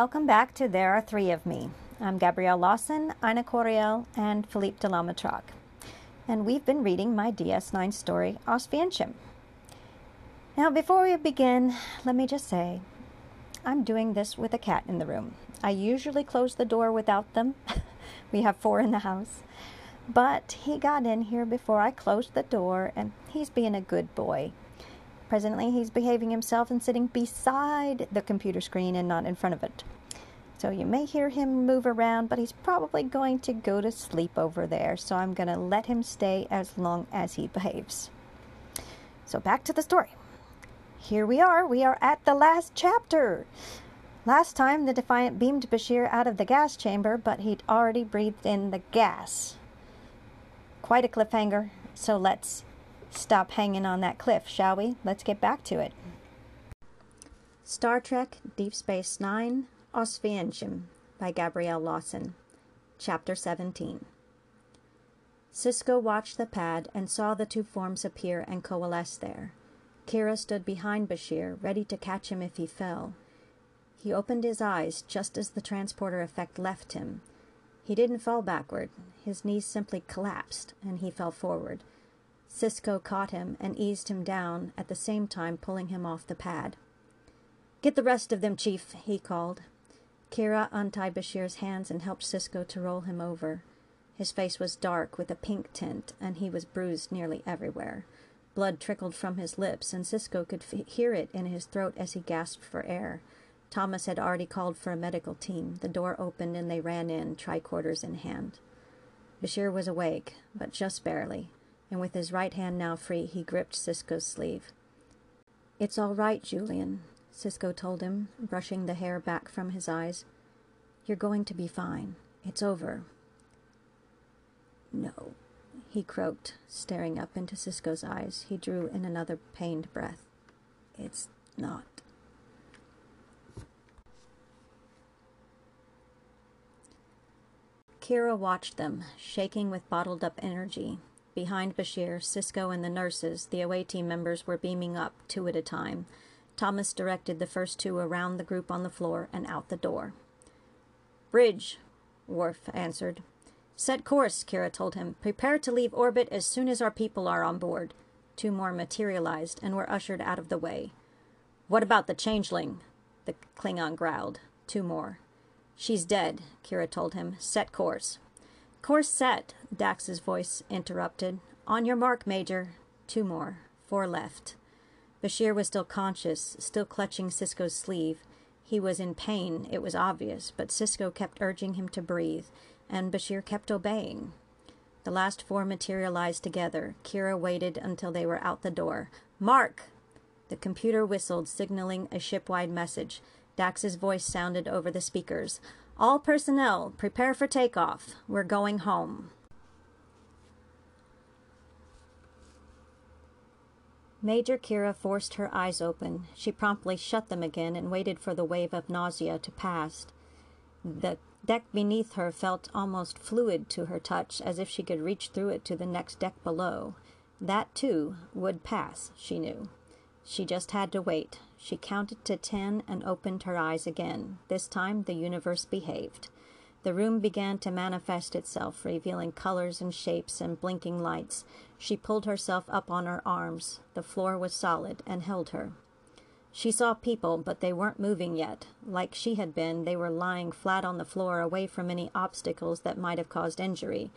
Welcome back to There Are Three of Me. I'm Gabrielle Lawson, Ina Coriel, and Philippe de And we've been reading my DS9 story, Oświecim. Now, before we begin, let me just say I'm doing this with a cat in the room. I usually close the door without them. we have four in the house. But he got in here before I closed the door, and he's being a good boy. Presently, he's behaving himself and sitting beside the computer screen and not in front of it. So you may hear him move around, but he's probably going to go to sleep over there. So I'm going to let him stay as long as he behaves. So back to the story. Here we are. We are at the last chapter. Last time, the Defiant beamed Bashir out of the gas chamber, but he'd already breathed in the gas. Quite a cliffhanger, so let's stop hanging on that cliff, shall we? Let's get back to it. Star Trek Deep Space Nine Oświecim by Gabrielle Lawson. Chapter 17 Sisko watched the pad and saw the two forms appear and coalesce there. Kira stood behind Bashir, ready to catch him if he fell. He opened his eyes just as the transporter effect left him. He didn't fall backward. His knees simply collapsed, and he fell forward. Sisko caught him and eased him down, at the same time pulling him off the pad. Get the rest of them, Chief, he called. Kira untied Bashir's hands and helped Sisko to roll him over. His face was dark with a pink tint, and he was bruised nearly everywhere. Blood trickled from his lips, and Sisko could f- hear it in his throat as he gasped for air. Thomas had already called for a medical team. The door opened and they ran in, tricorders in hand. Bashir was awake, but just barely and with his right hand now free, he gripped Sisko's sleeve. It's all right, Julian, Sisko told him, brushing the hair back from his eyes. You're going to be fine. It's over. No, he croaked, staring up into Sisko's eyes. He drew in another pained breath. It's not. Kira watched them, shaking with bottled up energy, Behind Bashir, Sisko, and the nurses, the away team members were beaming up, two at a time. Thomas directed the first two around the group on the floor and out the door. Bridge, Worf answered. Set course, Kira told him. Prepare to leave orbit as soon as our people are on board. Two more materialized and were ushered out of the way. What about the changeling? The Klingon growled. Two more. She's dead, Kira told him. Set course. Course set, Dax's voice interrupted. On your mark, Major. Two more. Four left. Bashir was still conscious, still clutching Sisko's sleeve. He was in pain, it was obvious, but Sisko kept urging him to breathe, and Bashir kept obeying. The last four materialized together. Kira waited until they were out the door. Mark! The computer whistled, signaling a shipwide message. Dax's voice sounded over the speakers. All personnel, prepare for takeoff. We're going home. Major Kira forced her eyes open. She promptly shut them again and waited for the wave of nausea to pass. The deck beneath her felt almost fluid to her touch, as if she could reach through it to the next deck below. That, too, would pass, she knew. She just had to wait. She counted to ten and opened her eyes again. This time the universe behaved. The room began to manifest itself, revealing colors and shapes and blinking lights. She pulled herself up on her arms. The floor was solid and held her. She saw people, but they weren't moving yet. Like she had been, they were lying flat on the floor away from any obstacles that might have caused injury.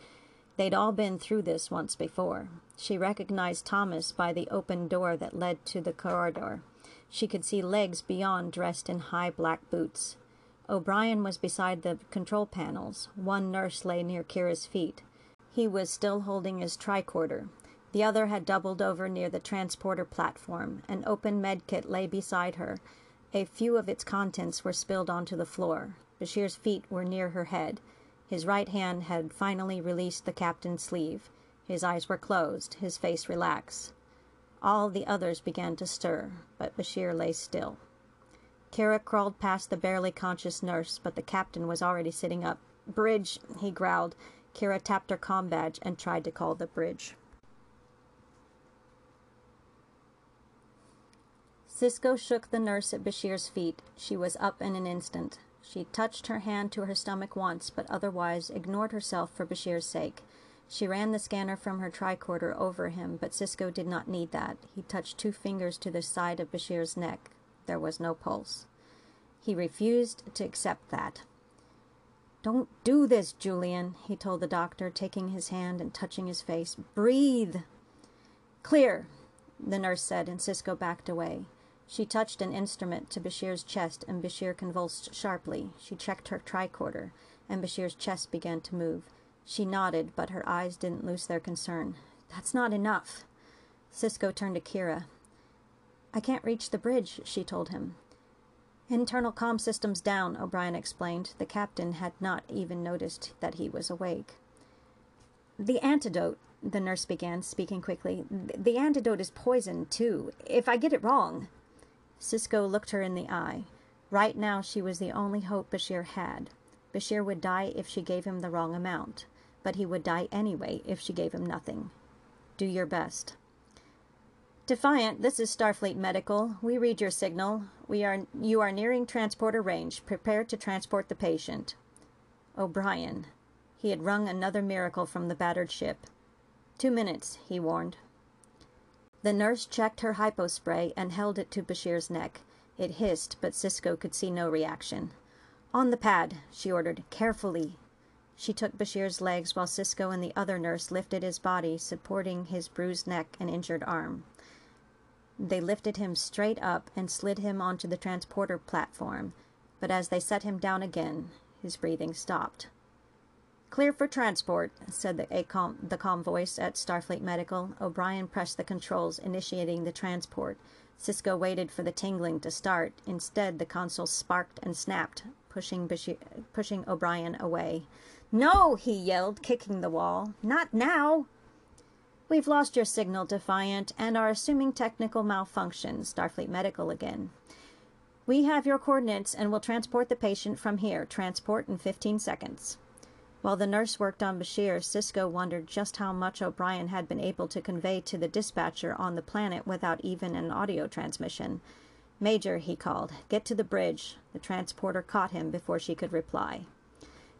They'd all been through this once before. She recognized Thomas by the open door that led to the corridor. She could see legs beyond dressed in high black boots. O'Brien was beside the control panels. One nurse lay near Kira's feet. He was still holding his tricorder. The other had doubled over near the transporter platform. An open medkit lay beside her. A few of its contents were spilled onto the floor. Bashir's feet were near her head. His right hand had finally released the captain's sleeve. His eyes were closed, his face relaxed. All the others began to stir, but Bashir lay still. Kira crawled past the barely conscious nurse, but the captain was already sitting up. Bridge, he growled. Kira tapped her com badge and tried to call the bridge. Sisko shook the nurse at Bashir's feet. She was up in an instant. She touched her hand to her stomach once, but otherwise ignored herself for Bashir's sake. She ran the scanner from her tricorder over him, but Sisko did not need that. He touched two fingers to the side of Bashir's neck. There was no pulse. He refused to accept that. Don't do this, Julian, he told the doctor, taking his hand and touching his face. Breathe. Clear, the nurse said, and Sisko backed away. She touched an instrument to Bashir's chest, and Bashir convulsed sharply. She checked her tricorder, and Bashir's chest began to move. She nodded, but her eyes didn't lose their concern. That's not enough. Sisko turned to Kira. I can't reach the bridge, she told him. Internal com systems down, O'Brien explained. The captain had not even noticed that he was awake. The antidote, the nurse began, speaking quickly. The antidote is poison, too. If I get it wrong. Sisko looked her in the eye. Right now, she was the only hope Bashir had. Bashir would die if she gave him the wrong amount but he would die anyway if she gave him nothing. Do your best. Defiant, this is Starfleet Medical. We read your signal. We are you are nearing transporter range. Prepare to transport the patient. O'Brien. He had wrung another miracle from the battered ship. Two minutes, he warned. The nurse checked her hypospray and held it to Bashir's neck. It hissed, but Sisko could see no reaction. On the pad, she ordered, carefully. She took Bashir's legs while Sisko and the other nurse lifted his body, supporting his bruised neck and injured arm. They lifted him straight up and slid him onto the transporter platform, but as they set him down again, his breathing stopped. Clear for transport, said the, the calm voice at Starfleet Medical. O'Brien pressed the controls, initiating the transport. Sisko waited for the tingling to start. Instead, the console sparked and snapped, pushing, Bashir- pushing O'Brien away. No, he yelled, kicking the wall. Not now. We've lost your signal, Defiant, and are assuming technical malfunction. Starfleet Medical again. We have your coordinates and will transport the patient from here. Transport in 15 seconds. While the nurse worked on Bashir, Sisko wondered just how much O'Brien had been able to convey to the dispatcher on the planet without even an audio transmission. Major, he called, get to the bridge. The transporter caught him before she could reply.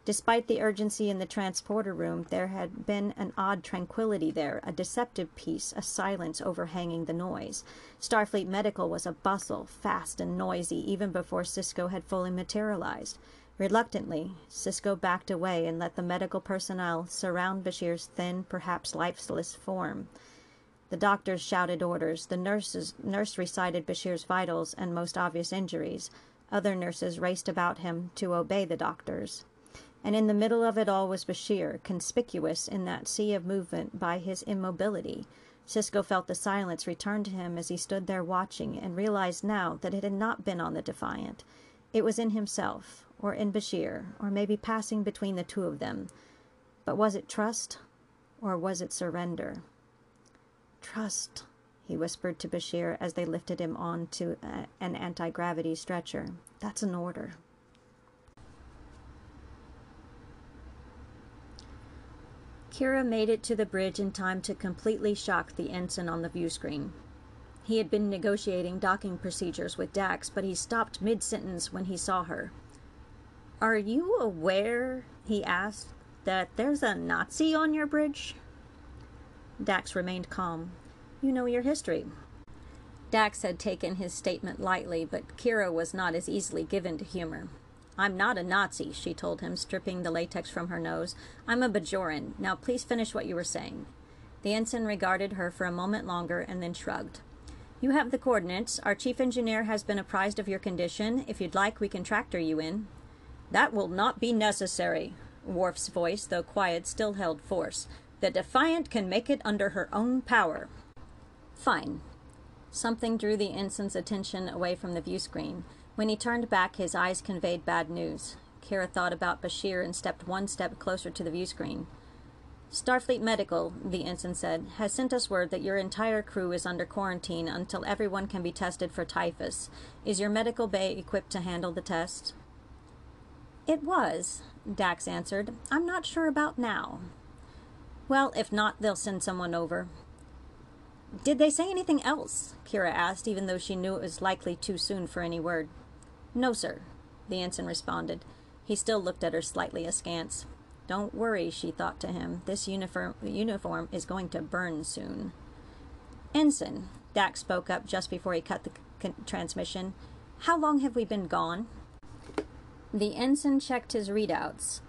Despite the urgency in the transporter room, there had been an odd tranquility there, a deceptive peace, a silence overhanging the noise. Starfleet Medical was a bustle, fast and noisy, even before Sisko had fully materialized. Reluctantly, Sisko backed away and let the medical personnel surround Bashir's thin, perhaps lifeless form. The doctors shouted orders. The nurses, nurse recited Bashir's vitals and most obvious injuries. Other nurses raced about him to obey the doctors and in the middle of it all was Bashir, conspicuous in that sea of movement by his immobility. Sisko felt the silence return to him as he stood there watching, and realized now that it had not been on the Defiant. It was in himself, or in Bashir, or maybe passing between the two of them. But was it trust, or was it surrender? Trust, he whispered to Bashir as they lifted him on to uh, an anti gravity stretcher. That's an order. Kira made it to the bridge in time to completely shock the ensign on the view screen. He had been negotiating docking procedures with Dax, but he stopped mid sentence when he saw her. Are you aware, he asked, that there's a Nazi on your bridge? Dax remained calm. You know your history. Dax had taken his statement lightly, but Kira was not as easily given to humor. I'm not a Nazi, she told him, stripping the latex from her nose. I'm a Bajoran. Now please finish what you were saying. The ensign regarded her for a moment longer and then shrugged. You have the coordinates. Our chief engineer has been apprised of your condition. If you'd like, we can tractor you in. That will not be necessary. Worf's voice, though quiet, still held force. The Defiant can make it under her own power. Fine. Something drew the ensign's attention away from the view screen. When he turned back, his eyes conveyed bad news. Kira thought about Bashir and stepped one step closer to the view screen. Starfleet Medical, the ensign said, has sent us word that your entire crew is under quarantine until everyone can be tested for typhus. Is your medical bay equipped to handle the test? It was, Dax answered. I'm not sure about now. Well, if not, they'll send someone over. Did they say anything else? Kira asked, even though she knew it was likely too soon for any word. No, sir. the ensign responded. He still looked at her slightly askance. Don't worry, she thought to him. This uniform, uniform is going to burn soon. Ensign, Dax spoke up just before he cut the transmission. How long have we been gone? The ensign checked his readouts.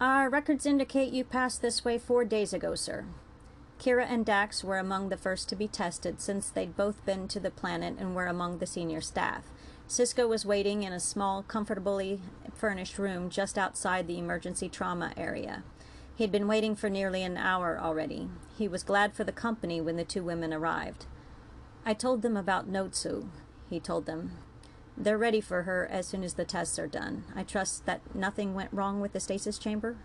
Our records indicate you passed this way four days ago, sir. Kira and Dax were among the first to be tested since they'd both been to the planet and were among the senior staff. Sisko was waiting in a small, comfortably furnished room just outside the emergency trauma area. He had been waiting for nearly an hour already. He was glad for the company when the two women arrived. I told them about Notsu, he told them. They're ready for her as soon as the tests are done. I trust that nothing went wrong with the stasis chamber?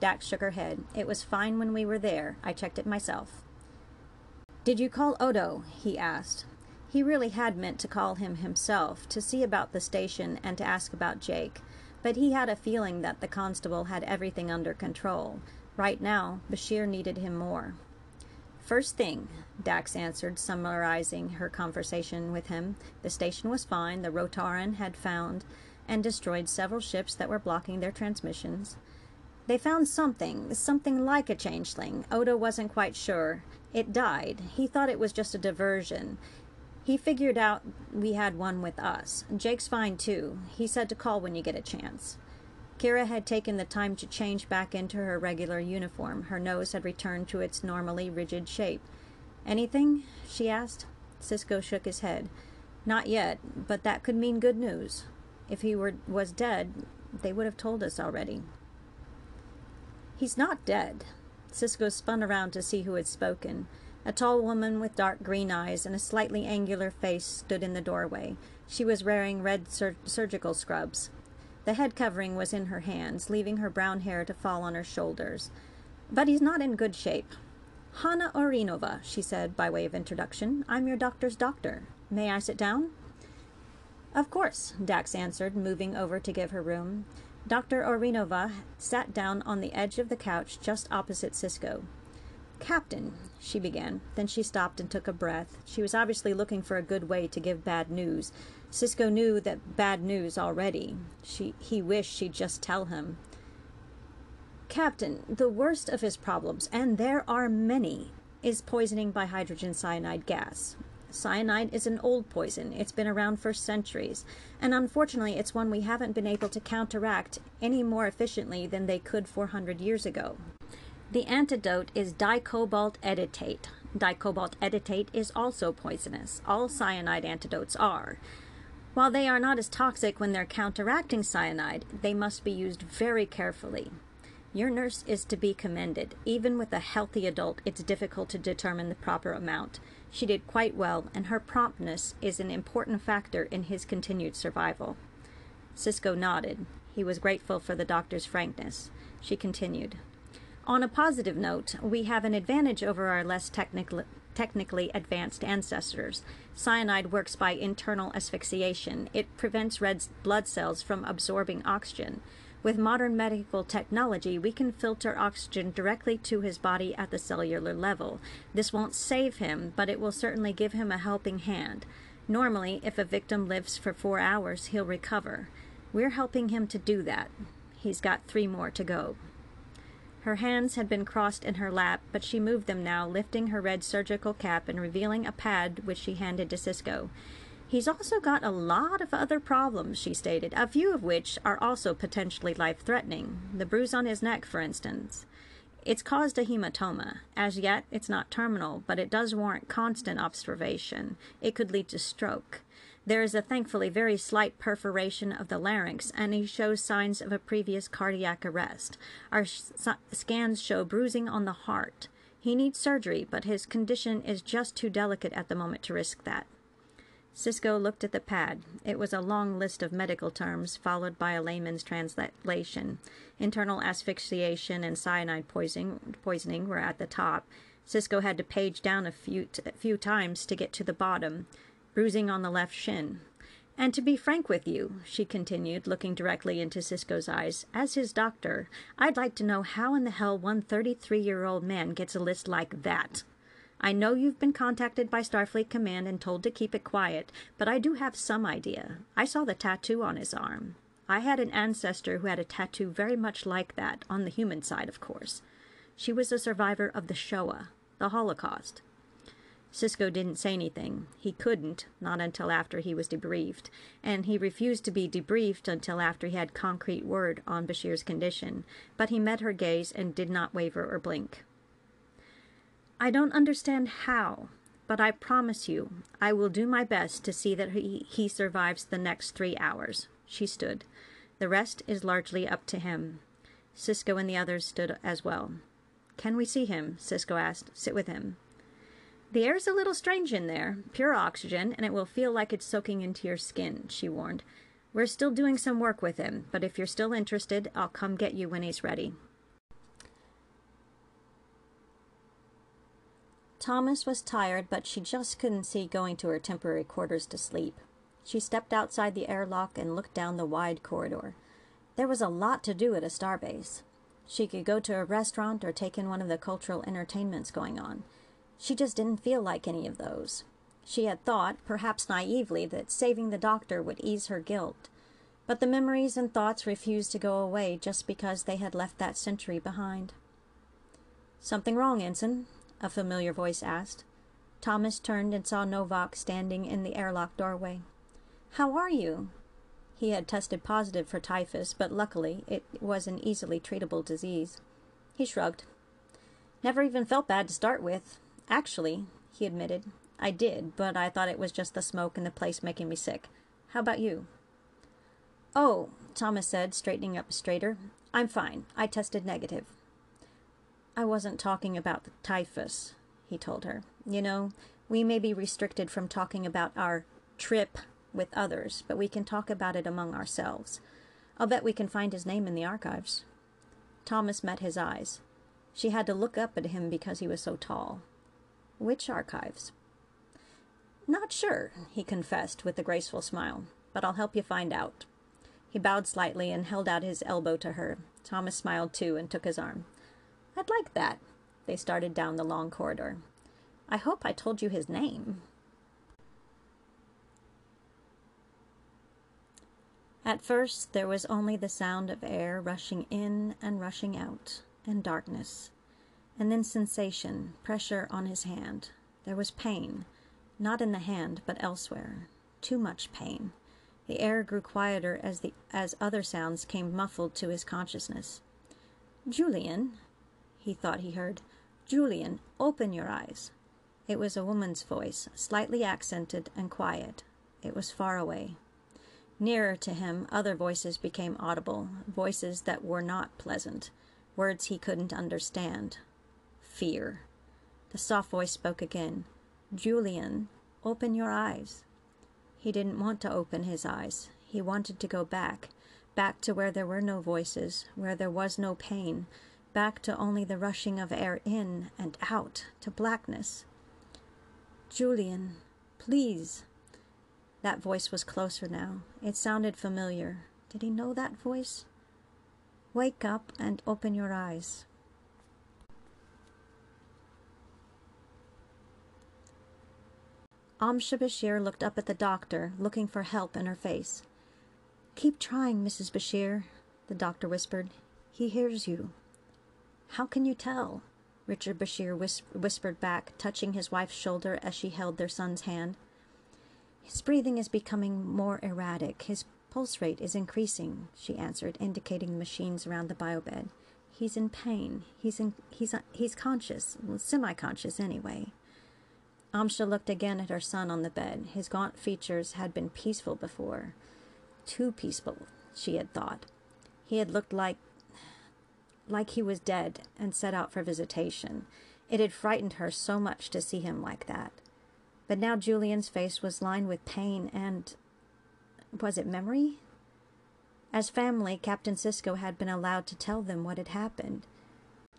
Dax shook her head. It was fine when we were there. I checked it myself. Did you call Odo? he asked. He really had meant to call him himself, to see about the station and to ask about Jake, but he had a feeling that the constable had everything under control. Right now, Bashir needed him more. First thing, Dax answered, summarizing her conversation with him. The station was fine. The Rotarran had found and destroyed several ships that were blocking their transmissions. They found something, something like a changeling. Odo wasn't quite sure. It died. He thought it was just a diversion. He figured out we had one with us. Jake's fine too. He said to call when you get a chance. Kira had taken the time to change back into her regular uniform. Her nose had returned to its normally rigid shape. Anything? she asked. Sisko shook his head. Not yet, but that could mean good news. If he were was dead, they would have told us already. He's not dead. Sisko spun around to see who had spoken. A tall woman with dark green eyes and a slightly angular face stood in the doorway. She was wearing red sur- surgical scrubs. The head covering was in her hands, leaving her brown hair to fall on her shoulders. But he's not in good shape. Hanna Orinova, she said by way of introduction. I'm your doctor's doctor. May I sit down? Of course, Dax answered, moving over to give her room. Dr. Orinova sat down on the edge of the couch just opposite Sisko. Captain, she began. Then she stopped and took a breath. She was obviously looking for a good way to give bad news. Sisko knew that bad news already. She, he wished she'd just tell him. Captain, the worst of his problems, and there are many, is poisoning by hydrogen cyanide gas. Cyanide is an old poison. It's been around for centuries, and unfortunately, it's one we haven't been able to counteract any more efficiently than they could 400 years ago. The antidote is dicobalt edetate. Dicobalt edetate is also poisonous. All cyanide antidotes are. While they are not as toxic when they're counteracting cyanide, they must be used very carefully. Your nurse is to be commended. Even with a healthy adult, it's difficult to determine the proper amount. She did quite well, and her promptness is an important factor in his continued survival. Sisko nodded. He was grateful for the doctor's frankness. She continued. On a positive note, we have an advantage over our less technical, technically advanced ancestors. Cyanide works by internal asphyxiation. It prevents red blood cells from absorbing oxygen. With modern medical technology, we can filter oxygen directly to his body at the cellular level. This won't save him, but it will certainly give him a helping hand. Normally, if a victim lives for four hours, he'll recover. We're helping him to do that. He's got three more to go. Her hands had been crossed in her lap, but she moved them now, lifting her red surgical cap and revealing a pad which she handed to Sisko. He's also got a lot of other problems, she stated, a few of which are also potentially life threatening. The bruise on his neck, for instance. It's caused a hematoma. As yet, it's not terminal, but it does warrant constant observation. It could lead to stroke. There is a thankfully very slight perforation of the larynx, and he shows signs of a previous cardiac arrest. Our scans show bruising on the heart. He needs surgery, but his condition is just too delicate at the moment to risk that. Sisko looked at the pad. It was a long list of medical terms, followed by a layman's translation. Internal asphyxiation and cyanide poisoning, poisoning were at the top. Sisko had to page down a few, t- few times to get to the bottom. Bruising on the left shin. And to be frank with you, she continued, looking directly into Sisko's eyes, as his doctor, I'd like to know how in the hell one 33 year old man gets a list like that. I know you've been contacted by Starfleet Command and told to keep it quiet, but I do have some idea. I saw the tattoo on his arm. I had an ancestor who had a tattoo very much like that, on the human side, of course. She was a survivor of the Shoah, the Holocaust. Sisko didn't say anything. He couldn't, not until after he was debriefed, and he refused to be debriefed until after he had concrete word on Bashir's condition, but he met her gaze and did not waver or blink. I don't understand how, but I promise you I will do my best to see that he, he survives the next three hours. She stood. The rest is largely up to him. Sisko and the others stood as well. Can we see him? Sisko asked. Sit with him. The air's a little strange in there, pure oxygen, and it will feel like it's soaking into your skin, she warned. We're still doing some work with him, but if you're still interested, I'll come get you when he's ready. Thomas was tired, but she just couldn't see going to her temporary quarters to sleep. She stepped outside the airlock and looked down the wide corridor. There was a lot to do at a starbase. She could go to a restaurant or take in one of the cultural entertainments going on. She just didn't feel like any of those. She had thought, perhaps naively, that saving the doctor would ease her guilt. But the memories and thoughts refused to go away just because they had left that century behind. Something wrong, Ensign? a familiar voice asked. Thomas turned and saw Novak standing in the airlock doorway. How are you? He had tested positive for typhus, but luckily it was an easily treatable disease. He shrugged. Never even felt bad to start with. Actually, he admitted, I did, but I thought it was just the smoke and the place making me sick. How about you? Oh, Thomas said, straightening up straighter. I'm fine. I tested negative. I wasn't talking about the typhus, he told her. You know, we may be restricted from talking about our trip with others, but we can talk about it among ourselves. I'll bet we can find his name in the archives. Thomas met his eyes. She had to look up at him because he was so tall. Which archives? Not sure, he confessed with a graceful smile, but I'll help you find out. He bowed slightly and held out his elbow to her. Thomas smiled too and took his arm. I'd like that. They started down the long corridor. I hope I told you his name. At first, there was only the sound of air rushing in and rushing out, and darkness and then sensation, pressure on his hand. There was pain, not in the hand, but elsewhere. Too much pain. The air grew quieter as the as other sounds came muffled to his consciousness. Julian, he thought he heard. Julian, open your eyes. It was a woman's voice, slightly accented and quiet. It was far away. Nearer to him, other voices became audible, voices that were not pleasant, words he couldn't understand, fear. The soft voice spoke again. Julian, open your eyes. He didn't want to open his eyes. He wanted to go back, back to where there were no voices, where there was no pain, back to only the rushing of air in and out, to blackness. Julian, please. That voice was closer now. It sounded familiar. Did he know that voice? Wake up and open your eyes. Amsha Bashir looked up at the doctor, looking for help in her face. Keep trying, Mrs. Bashir, the doctor whispered. He hears you. How can you tell? Richard Bashir whis- whispered back, touching his wife's shoulder as she held their son's hand. His breathing is becoming more erratic. His pulse rate is increasing, she answered, indicating the machines around the biobed. He's in pain. He's in, he's he's conscious, well, semi-conscious anyway. Amsha looked again at her son on the bed. His gaunt features had been peaceful before. Too peaceful, she had thought. He had looked like like he was dead and set out for visitation. It had frightened her so much to see him like that. But now Julian's face was lined with pain and was it memory? As family, Captain Sisko had been allowed to tell them what had happened.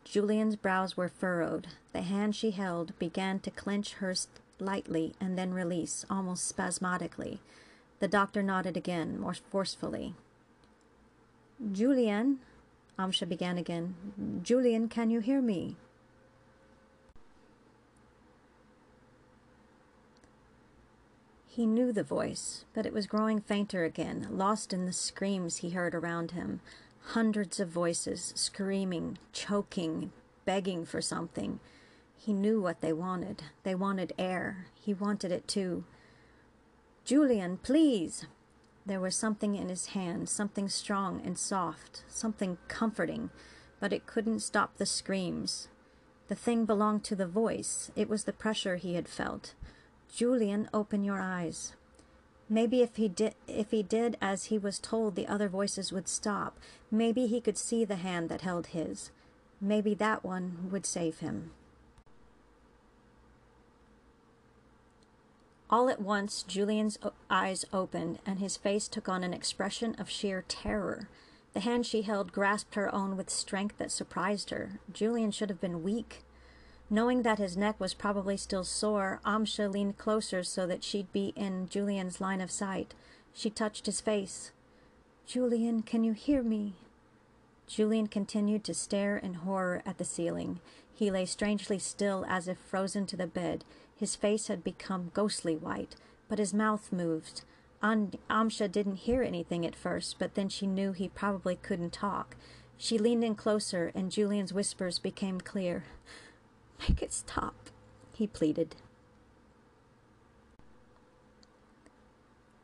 Julian's brows were furrowed. The hand she held began to clench hers lightly and then release, almost spasmodically. The doctor nodded again, more forcefully. Julian, Amsha began again. Julian, can you hear me? He knew the voice, but it was growing fainter again, lost in the screams he heard around him. Hundreds of voices, screaming, choking, begging for something. He knew what they wanted. They wanted air. He wanted it too. Julian, please! There was something in his hand, something strong and soft, something comforting, but it couldn't stop the screams. The thing belonged to the voice. It was the pressure he had felt. Julian, open your eyes. Maybe if he did if he did as he was told the other voices would stop. Maybe he could see the hand that held his. Maybe that one would save him. All at once, Julian's eyes opened, and his face took on an expression of sheer terror. The hand she held grasped her own with strength that surprised her. Julian should have been weak. Knowing that his neck was probably still sore, Amsha leaned closer so that she'd be in Julian's line of sight. She touched his face. Julian, can you hear me? Julian continued to stare in horror at the ceiling. He lay strangely still as if frozen to the bed. His face had become ghostly white, but his mouth moved. Amsha didn't hear anything at first, but then she knew he probably couldn't talk. She leaned in closer, and Julian's whispers became clear. Make it stop, he pleaded.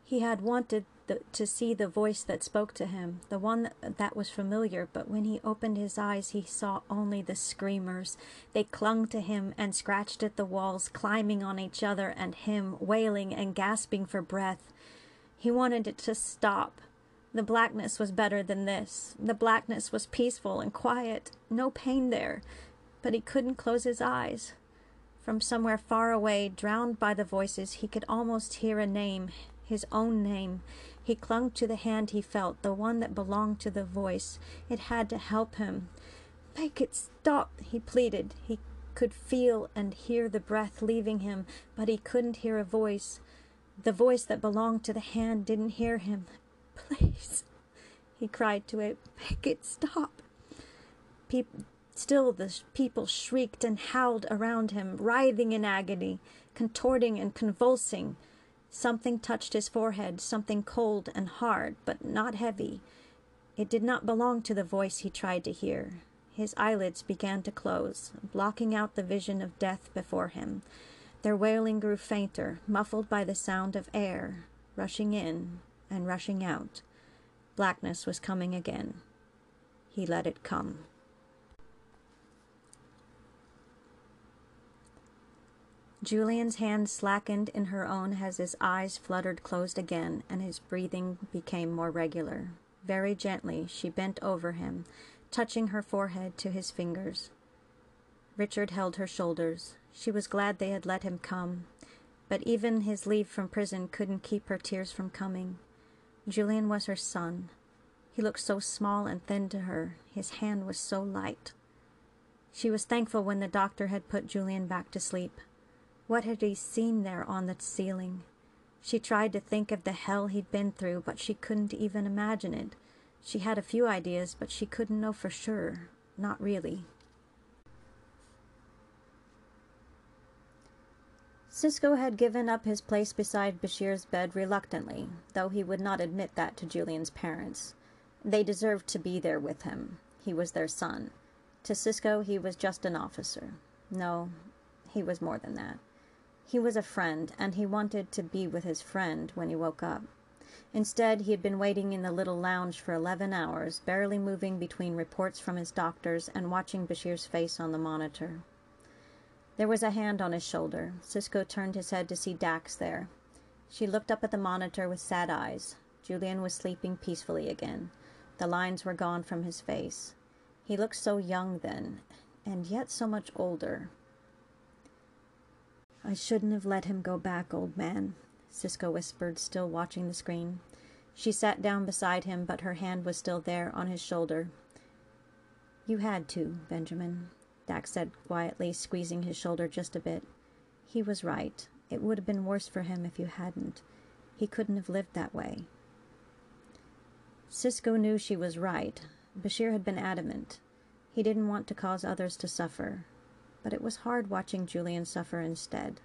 He had wanted the, to see the voice that spoke to him, the one that, that was familiar, but when he opened his eyes, he saw only the screamers. They clung to him and scratched at the walls, climbing on each other and him, wailing and gasping for breath. He wanted it to stop. The blackness was better than this. The blackness was peaceful and quiet, no pain there but he couldn't close his eyes. From somewhere far away, drowned by the voices, he could almost hear a name, his own name. He clung to the hand he felt, the one that belonged to the voice. It had to help him. Make it stop, he pleaded. He could feel and hear the breath leaving him, but he couldn't hear a voice. The voice that belonged to the hand didn't hear him. Please, he cried to it, make it stop. Still the people shrieked and howled around him, writhing in agony, contorting and convulsing. Something touched his forehead, something cold and hard, but not heavy. It did not belong to the voice he tried to hear. His eyelids began to close, blocking out the vision of death before him. Their wailing grew fainter, muffled by the sound of air, rushing in and rushing out. Blackness was coming again. He let it come. Julian's hand slackened in her own as his eyes fluttered closed again and his breathing became more regular. Very gently, she bent over him, touching her forehead to his fingers. Richard held her shoulders. She was glad they had let him come, but even his leave from prison couldn't keep her tears from coming. Julian was her son. He looked so small and thin to her. His hand was so light. She was thankful when the doctor had put Julian back to sleep. What had he seen there on the ceiling? She tried to think of the hell he'd been through, but she couldn't even imagine it. She had a few ideas, but she couldn't know for sure. Not really. Sisko had given up his place beside Bashir's bed reluctantly, though he would not admit that to Julian's parents. They deserved to be there with him. He was their son. To Sisko, he was just an officer. No, he was more than that. He was a friend, and he wanted to be with his friend when he woke up. Instead, he had been waiting in the little lounge for eleven hours, barely moving between reports from his doctors and watching Bashir's face on the monitor. There was a hand on his shoulder. Sisko turned his head to see Dax there. She looked up at the monitor with sad eyes. Julian was sleeping peacefully again. The lines were gone from his face. He looked so young then, and yet so much older. I shouldn't have let him go back, old man, Sisko whispered, still watching the screen. She sat down beside him, but her hand was still there on his shoulder. You had to, Benjamin, Dax said quietly, squeezing his shoulder just a bit. He was right. It would have been worse for him if you hadn't. He couldn't have lived that way. Sisko knew she was right. Bashir had been adamant. He didn't want to cause others to suffer but it was hard watching Julian suffer instead.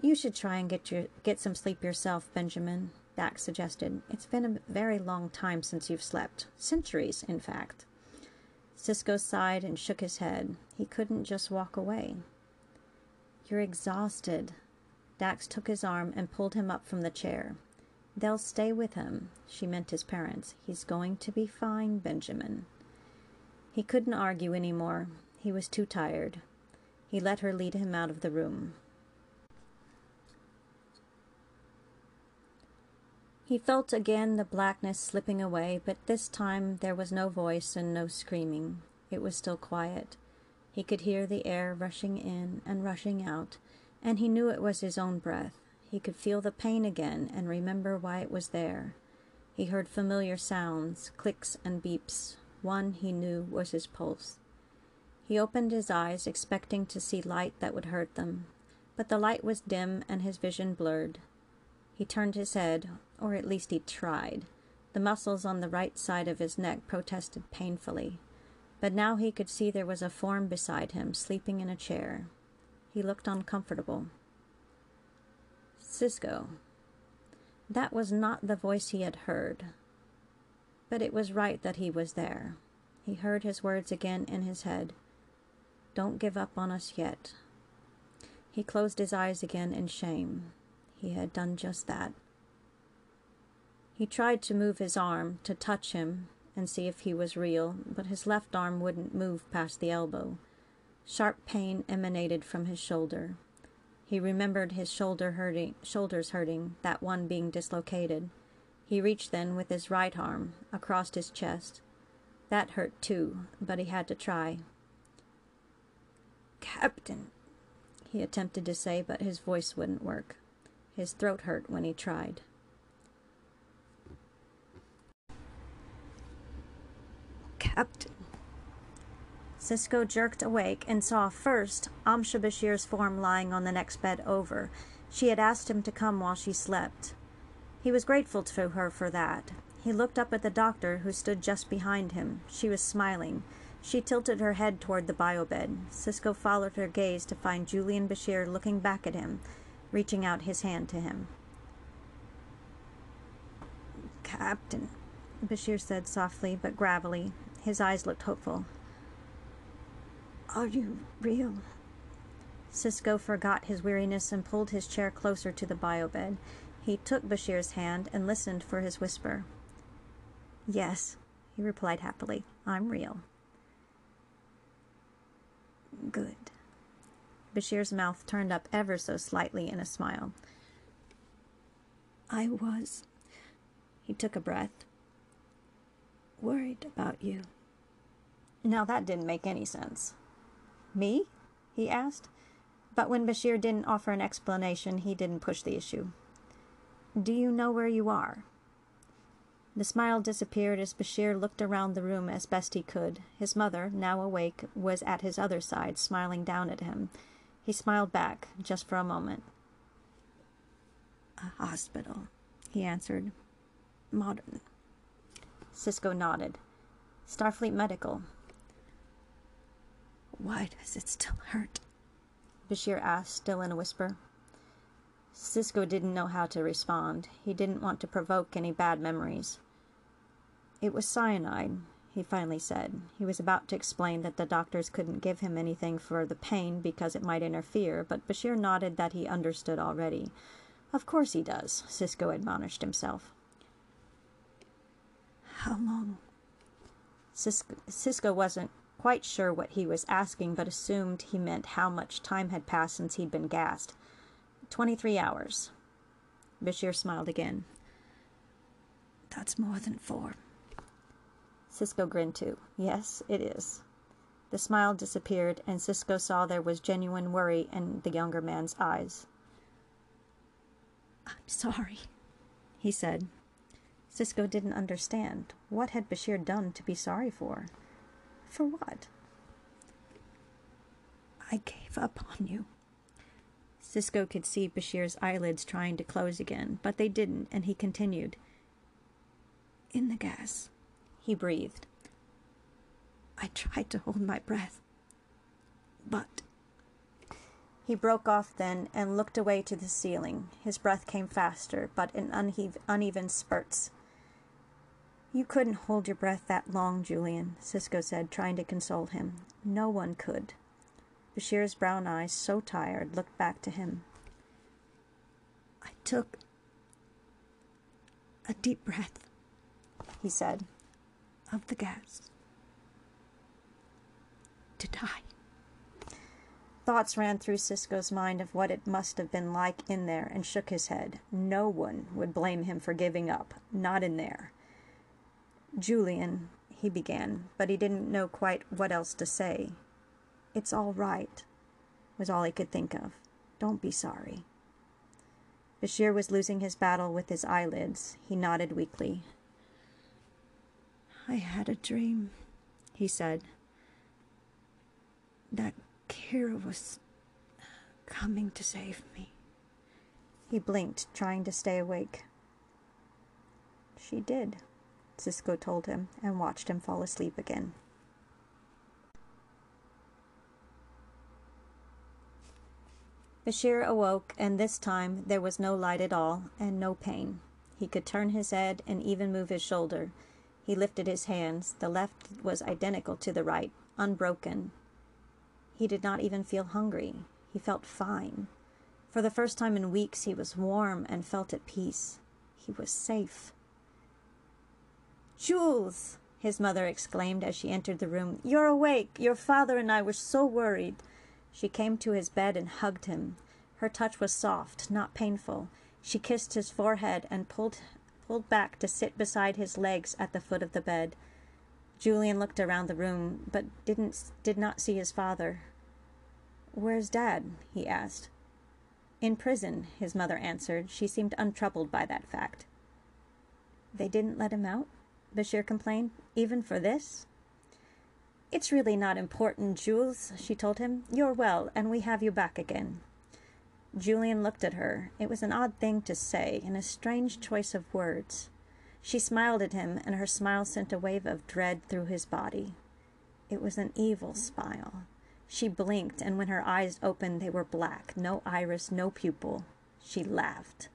You should try and get your get some sleep yourself, Benjamin, Dax suggested. It's been a very long time since you've slept. Centuries, in fact. Sisko sighed and shook his head. He couldn't just walk away. You're exhausted. Dax took his arm and pulled him up from the chair. They'll stay with him. She meant his parents. He's going to be fine, Benjamin. He couldn't argue any more. He was too tired. He let her lead him out of the room. He felt again the blackness slipping away, but this time there was no voice and no screaming. It was still quiet. He could hear the air rushing in and rushing out, and he knew it was his own breath. He could feel the pain again and remember why it was there. He heard familiar sounds, clicks and beeps. One he knew was his pulse. He opened his eyes, expecting to see light that would hurt them, but the light was dim and his vision blurred. He turned his head, or at least he tried. The muscles on the right side of his neck protested painfully, but now he could see there was a form beside him, sleeping in a chair. He looked uncomfortable. Sisko. That was not the voice he had heard, but it was right that he was there. He heard his words again in his head. Don't give up on us yet. He closed his eyes again in shame. He had done just that. He tried to move his arm, to touch him and see if he was real, but his left arm wouldn't move past the elbow. Sharp pain emanated from his shoulder. He remembered his shoulder hurting, shoulders hurting, that one being dislocated. He reached then with his right arm across his chest. That hurt too, but he had to try. Captain, he attempted to say, but his voice wouldn't work. His throat hurt when he tried. Captain. Sisko jerked awake and saw first Amsha Bashir's form lying on the next bed over. She had asked him to come while she slept. He was grateful to her for that. He looked up at the doctor, who stood just behind him. She was smiling. She tilted her head toward the bio bed. Sisko followed her gaze to find Julian Bashir looking back at him reaching out his hand to him. Captain, Bashir said softly but gravelly. His eyes looked hopeful. Are you real? Sisko forgot his weariness and pulled his chair closer to the bio bed. He took Bashir's hand and listened for his whisper. Yes, he replied happily. I'm real. Good. Bashir's mouth turned up ever so slightly in a smile. I was. He took a breath. Worried about you. Now that didn't make any sense. Me? he asked. But when Bashir didn't offer an explanation, he didn't push the issue. Do you know where you are? The smile disappeared as Bashir looked around the room as best he could. His mother, now awake, was at his other side, smiling down at him. He smiled back, just for a moment. A hospital, he answered. Modern. Sisko nodded. Starfleet Medical. Why does it still hurt? Bashir asked, still in a whisper. Sisko didn't know how to respond. He didn't want to provoke any bad memories. It was cyanide, he finally said. He was about to explain that the doctors couldn't give him anything for the pain because it might interfere, but Bashir nodded that he understood already. Of course he does, Sisko admonished himself. How long? Sisko, Sisko wasn't quite sure what he was asking, but assumed he meant how much time had passed since he'd been gassed. Twenty-three hours. Bashir smiled again. That's more than four. Sisko grinned too. Yes, it is. The smile disappeared, and Sisko saw there was genuine worry in the younger man's eyes. I'm sorry, he said. Sisko didn't understand. What had Bashir done to be sorry for? For what? I gave up on you. Sisko could see Bashir's eyelids trying to close again, but they didn't, and he continued. In the gas. He breathed. I tried to hold my breath, but. He broke off then and looked away to the ceiling. His breath came faster, but in uneven spurts. You couldn't hold your breath that long, Julian, Sisko said, trying to console him. No one could. Bashir's brown eyes, so tired, looked back to him. I took a deep breath, he said, of the gas. To die. Thoughts ran through Sisko's mind of what it must have been like in there and shook his head. No one would blame him for giving up, not in there. Julian, he began, but he didn't know quite what else to say. It's all right, was all he could think of. Don't be sorry. Bashir was losing his battle with his eyelids. He nodded weakly. I had a dream, he said. That Kira was coming to save me. He blinked, trying to stay awake. She did, Sisko told him, and watched him fall asleep again. Bashir awoke, and this time there was no light at all, and no pain. He could turn his head and even move his shoulder. He lifted his hands. The left was identical to the right, unbroken, he did not even feel hungry. He felt fine. For the first time in weeks, he was warm and felt at peace. He was safe. Jules! his mother exclaimed as she entered the room. You're awake! Your father and I were so worried. She came to his bed and hugged him. Her touch was soft, not painful. She kissed his forehead and pulled pulled back to sit beside his legs at the foot of the bed. Julian looked around the room, but didn't did not see his father. Where's Dad? he asked. In prison, his mother answered. She seemed untroubled by that fact. They didn't let him out? Bashir complained. Even for this? It's really not important, Jules, she told him. You're well, and we have you back again. Julian looked at her. It was an odd thing to say, and a strange choice of words. She smiled at him, and her smile sent a wave of dread through his body. It was an evil smile. She blinked, and when her eyes opened, they were black no iris, no pupil. She laughed.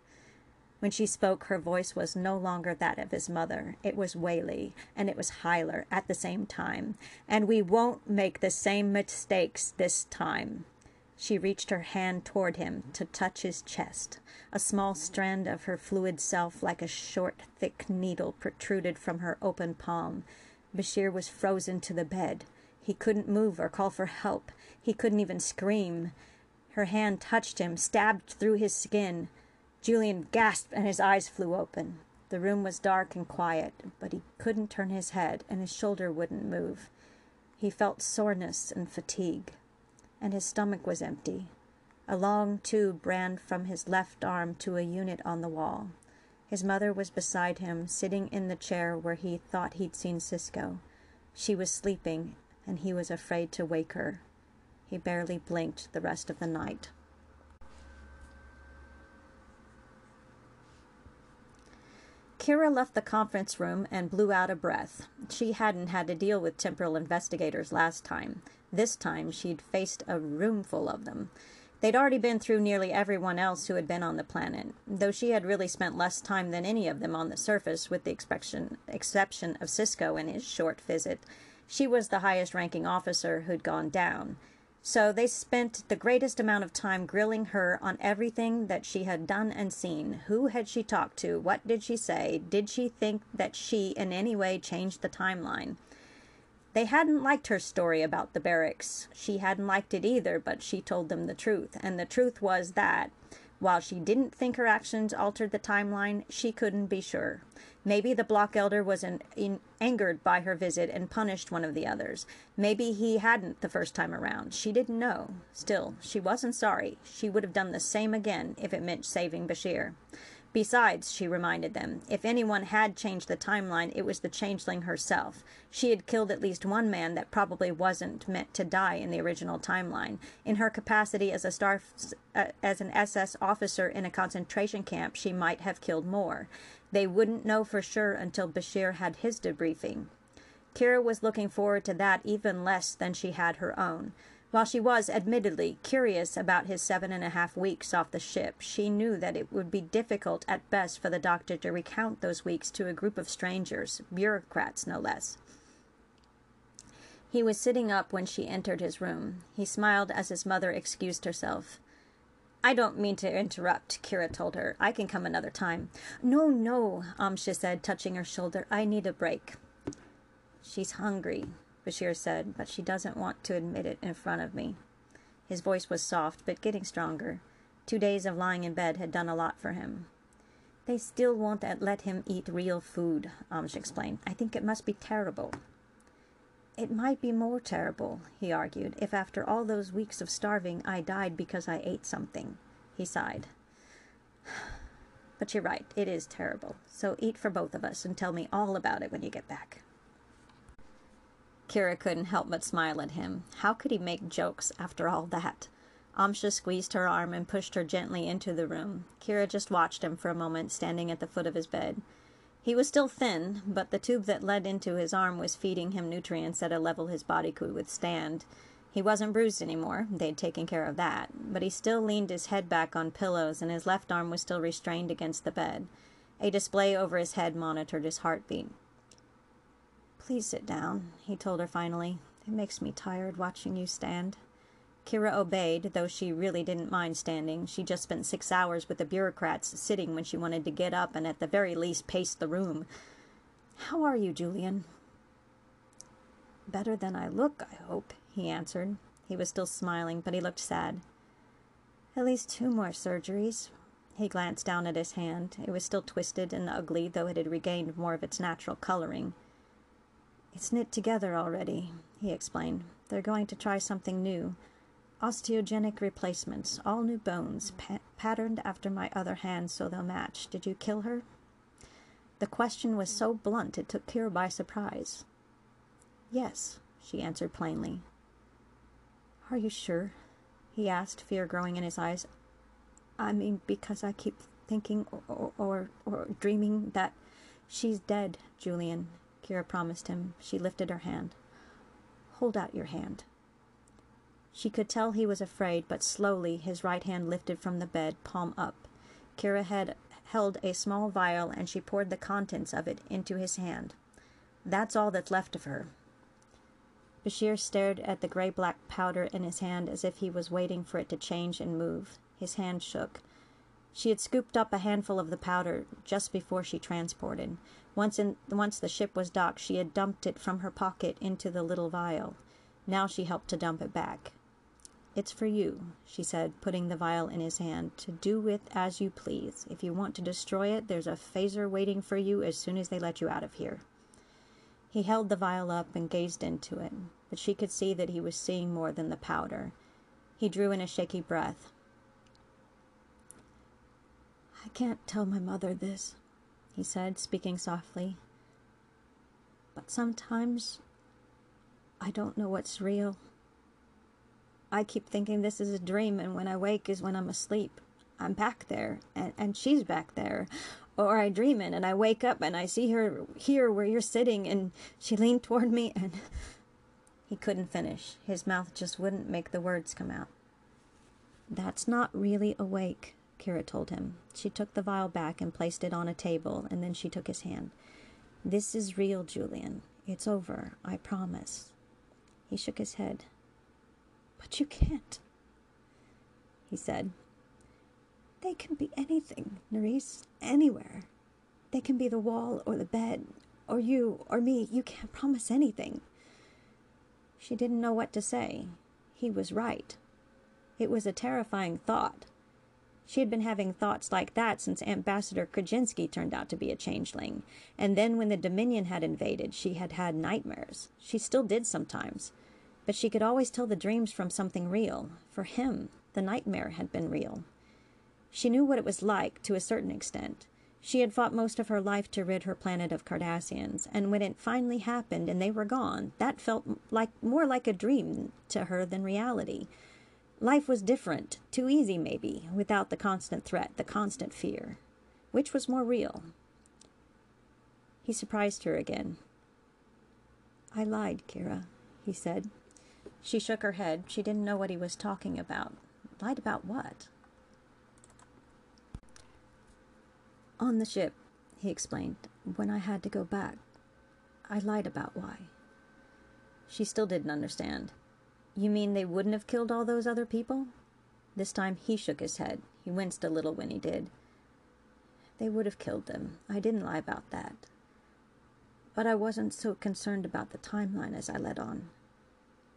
When she spoke, her voice was no longer that of his mother. It was Whaley, and it was Hyler at the same time. And we won't make the same mistakes this time. She reached her hand toward him to touch his chest. A small strand of her fluid self, like a short, thick needle, protruded from her open palm. Bashir was frozen to the bed. He couldn't move or call for help. He couldn't even scream. Her hand touched him, stabbed through his skin. Julian gasped and his eyes flew open. The room was dark and quiet, but he couldn't turn his head, and his shoulder wouldn't move. He felt soreness and fatigue and his stomach was empty. A long tube ran from his left arm to a unit on the wall. His mother was beside him, sitting in the chair where he thought he'd seen Sisko. She was sleeping, and he was afraid to wake her. He barely blinked the rest of the night. Kira left the conference room and blew out a breath. She hadn't had to deal with temporal investigators last time. This time she'd faced a roomful of them. They'd already been through nearly everyone else who had been on the planet, though she had really spent less time than any of them on the surface, with the exception, exception of Sisko and his short visit. She was the highest ranking officer who'd gone down. So they spent the greatest amount of time grilling her on everything that she had done and seen. Who had she talked to? What did she say? Did she think that she in any way changed the timeline? They hadn't liked her story about the barracks. She hadn't liked it either, but she told them the truth. And the truth was that, while she didn't think her actions altered the timeline, she couldn't be sure. Maybe the block elder was an, in, angered by her visit and punished one of the others. Maybe he hadn't the first time around. She didn't know. Still, she wasn't sorry. She would have done the same again if it meant saving Bashir. Besides, she reminded them, if anyone had changed the timeline, it was the changeling herself. She had killed at least one man that probably wasn't meant to die in the original timeline. In her capacity as a star, uh, as an SS officer in a concentration camp, she might have killed more. They wouldn't know for sure until Bashir had his debriefing. Kira was looking forward to that even less than she had her own. While she was, admittedly, curious about his seven and a half weeks off the ship, she knew that it would be difficult at best for the doctor to recount those weeks to a group of strangers, bureaucrats no less. He was sitting up when she entered his room. He smiled as his mother excused herself. I don't mean to interrupt, Kira told her. I can come another time. No, no, Amsha said, touching her shoulder. I need a break. She's hungry, Bashir said, but she doesn't want to admit it in front of me. His voice was soft, but getting stronger. Two days of lying in bed had done a lot for him. They still won't let him eat real food, Amsh explained. I think it must be terrible. It might be more terrible, he argued, if after all those weeks of starving I died because I ate something. He sighed. But you're right, it is terrible. So eat for both of us and tell me all about it when you get back. Kira couldn't help but smile at him. How could he make jokes after all that? Amsha squeezed her arm and pushed her gently into the room. Kira just watched him for a moment, standing at the foot of his bed. He was still thin, but the tube that led into his arm was feeding him nutrients at a level his body could withstand. He wasn't bruised anymore, they'd taken care of that, but he still leaned his head back on pillows and his left arm was still restrained against the bed. A display over his head monitored his heartbeat. Please sit down, he told her finally. It makes me tired watching you stand. Kira obeyed, though she really didn't mind standing. She just spent six hours with the bureaucrats, sitting when she wanted to get up and at the very least pace the room. How are you, Julian? Better than I look, I hope, he answered. He was still smiling, but he looked sad. At least two more surgeries. He glanced down at his hand. It was still twisted and ugly, though it had regained more of its natural coloring. It's knit together already, he explained. They're going to try something new. Osteogenic replacements, all new bones, pa- patterned after my other hand so they'll match. Did you kill her? The question was so blunt it took Kira by surprise. Yes, she answered plainly. Are you sure? he asked, fear growing in his eyes. I mean, because I keep thinking or, or, or dreaming that she's dead, Julian, Kira promised him. She lifted her hand. Hold out your hand. She could tell he was afraid, but slowly his right hand lifted from the bed, palm up. Kira had held a small vial and she poured the contents of it into his hand. That's all that's left of her. Bashir stared at the gray black powder in his hand as if he was waiting for it to change and move. His hand shook. She had scooped up a handful of the powder just before she transported. Once, in, once the ship was docked, she had dumped it from her pocket into the little vial. Now she helped to dump it back. It's for you, she said, putting the vial in his hand, to do with as you please. If you want to destroy it, there's a phaser waiting for you as soon as they let you out of here. He held the vial up and gazed into it, but she could see that he was seeing more than the powder. He drew in a shaky breath. I can't tell my mother this, he said, speaking softly. But sometimes I don't know what's real. I keep thinking this is a dream, and when I wake is when I'm asleep. I'm back there, and, and she's back there. Or I dream it, and I wake up and I see her here where you're sitting, and she leaned toward me, and. He couldn't finish. His mouth just wouldn't make the words come out. That's not really awake, Kira told him. She took the vial back and placed it on a table, and then she took his hand. This is real, Julian. It's over, I promise. He shook his head. But you can't, he said. They can be anything, Nerys, anywhere. They can be the wall or the bed, or you or me. You can't promise anything. She didn't know what to say. He was right. It was a terrifying thought. She had been having thoughts like that since Ambassador Krajensky turned out to be a changeling. And then when the Dominion had invaded, she had had nightmares. She still did sometimes. But she could always tell the dreams from something real. For him, the nightmare had been real. She knew what it was like, to a certain extent. She had fought most of her life to rid her planet of Cardassians, and when it finally happened and they were gone, that felt like more like a dream to her than reality. Life was different, too easy maybe, without the constant threat, the constant fear. Which was more real? He surprised her again. I lied, Kira, he said. She shook her head. She didn't know what he was talking about. Lied about what? On the ship, he explained, when I had to go back, I lied about why. She still didn't understand. You mean they wouldn't have killed all those other people? This time he shook his head. He winced a little when he did. They would have killed them. I didn't lie about that. But I wasn't so concerned about the timeline as I let on.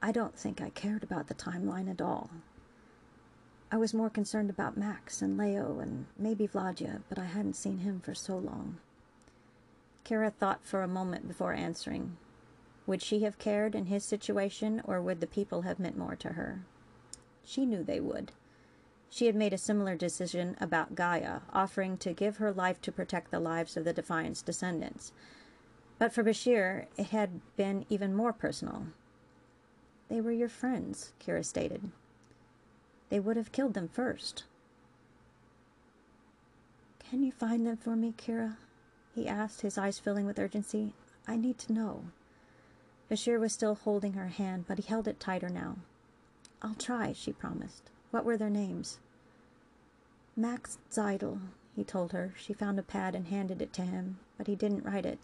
I don't think I cared about the timeline at all. I was more concerned about Max and Leo and maybe Vladia, but I hadn't seen him for so long. Kira thought for a moment before answering. Would she have cared in his situation, or would the people have meant more to her? She knew they would. She had made a similar decision about Gaia, offering to give her life to protect the lives of the Defiant's descendants. But for Bashir, it had been even more personal. They were your friends, Kira stated. They would have killed them first. Can you find them for me, Kira? he asked, his eyes filling with urgency. I need to know. Bashir was still holding her hand, but he held it tighter now. I'll try, she promised. What were their names? Max Zeidel, he told her. She found a pad and handed it to him, but he didn't write it.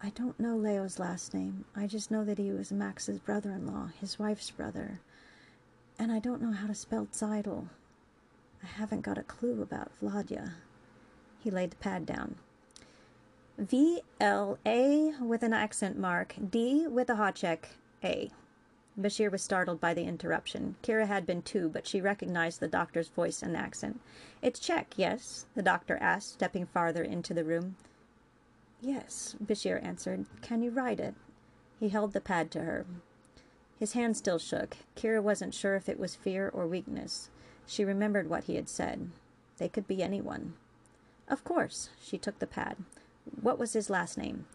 I don't know Leo's last name. I just know that he was Max's brother in law, his wife's brother. And I don't know how to spell Zeidel. I haven't got a clue about Vladya. He laid the pad down. V L A with an accent mark, D with a háček, A. Bashir was startled by the interruption. Kira had been too, but she recognized the doctor's voice and accent. It's Czech, yes? the doctor asked, stepping farther into the room. Yes, Bashir answered. Can you write it? He held the pad to her. His hand still shook. Kira wasn't sure if it was fear or weakness. She remembered what he had said. They could be anyone. Of course. She took the pad. What was his last name?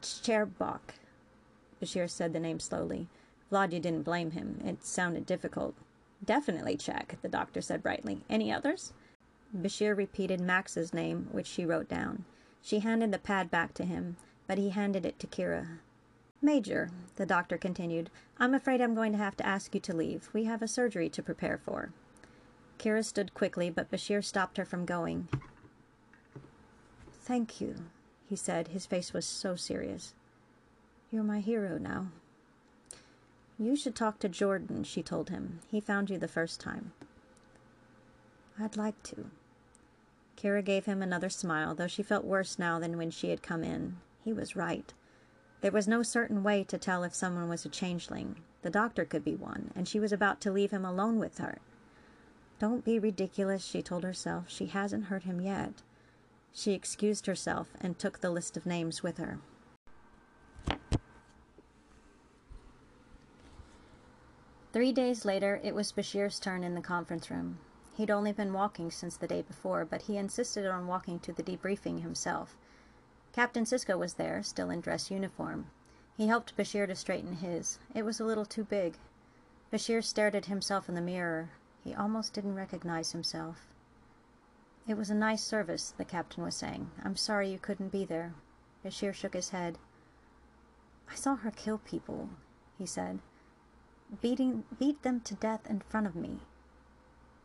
Cherbok. Bashir said the name slowly. Vladya didn't blame him. It sounded difficult. Definitely Czech, the doctor said brightly. Any others? Bashir repeated Max's name, which she wrote down. She handed the pad back to him, but he handed it to Kira. Major, the doctor continued, I'm afraid I'm going to have to ask you to leave. We have a surgery to prepare for. Kira stood quickly, but Bashir stopped her from going. Thank you, he said. His face was so serious. You're my hero now. You should talk to Jordan, she told him. He found you the first time. I'd like to. Kira gave him another smile, though she felt worse now than when she had come in. He was right. There was no certain way to tell if someone was a changeling. The doctor could be one, and she was about to leave him alone with her. Don't be ridiculous, she told herself. She hasn't hurt him yet. She excused herself and took the list of names with her. Three days later, it was Bashir's turn in the conference room. He'd only been walking since the day before, but he insisted on walking to the debriefing himself. Captain Sisko was there, still in dress uniform. He helped Bashir to straighten his. It was a little too big. Bashir stared at himself in the mirror. He almost didn't recognize himself. It was a nice service, the captain was saying. I'm sorry you couldn't be there. Bashir shook his head. I saw her kill people, he said. Beating beat them to death in front of me.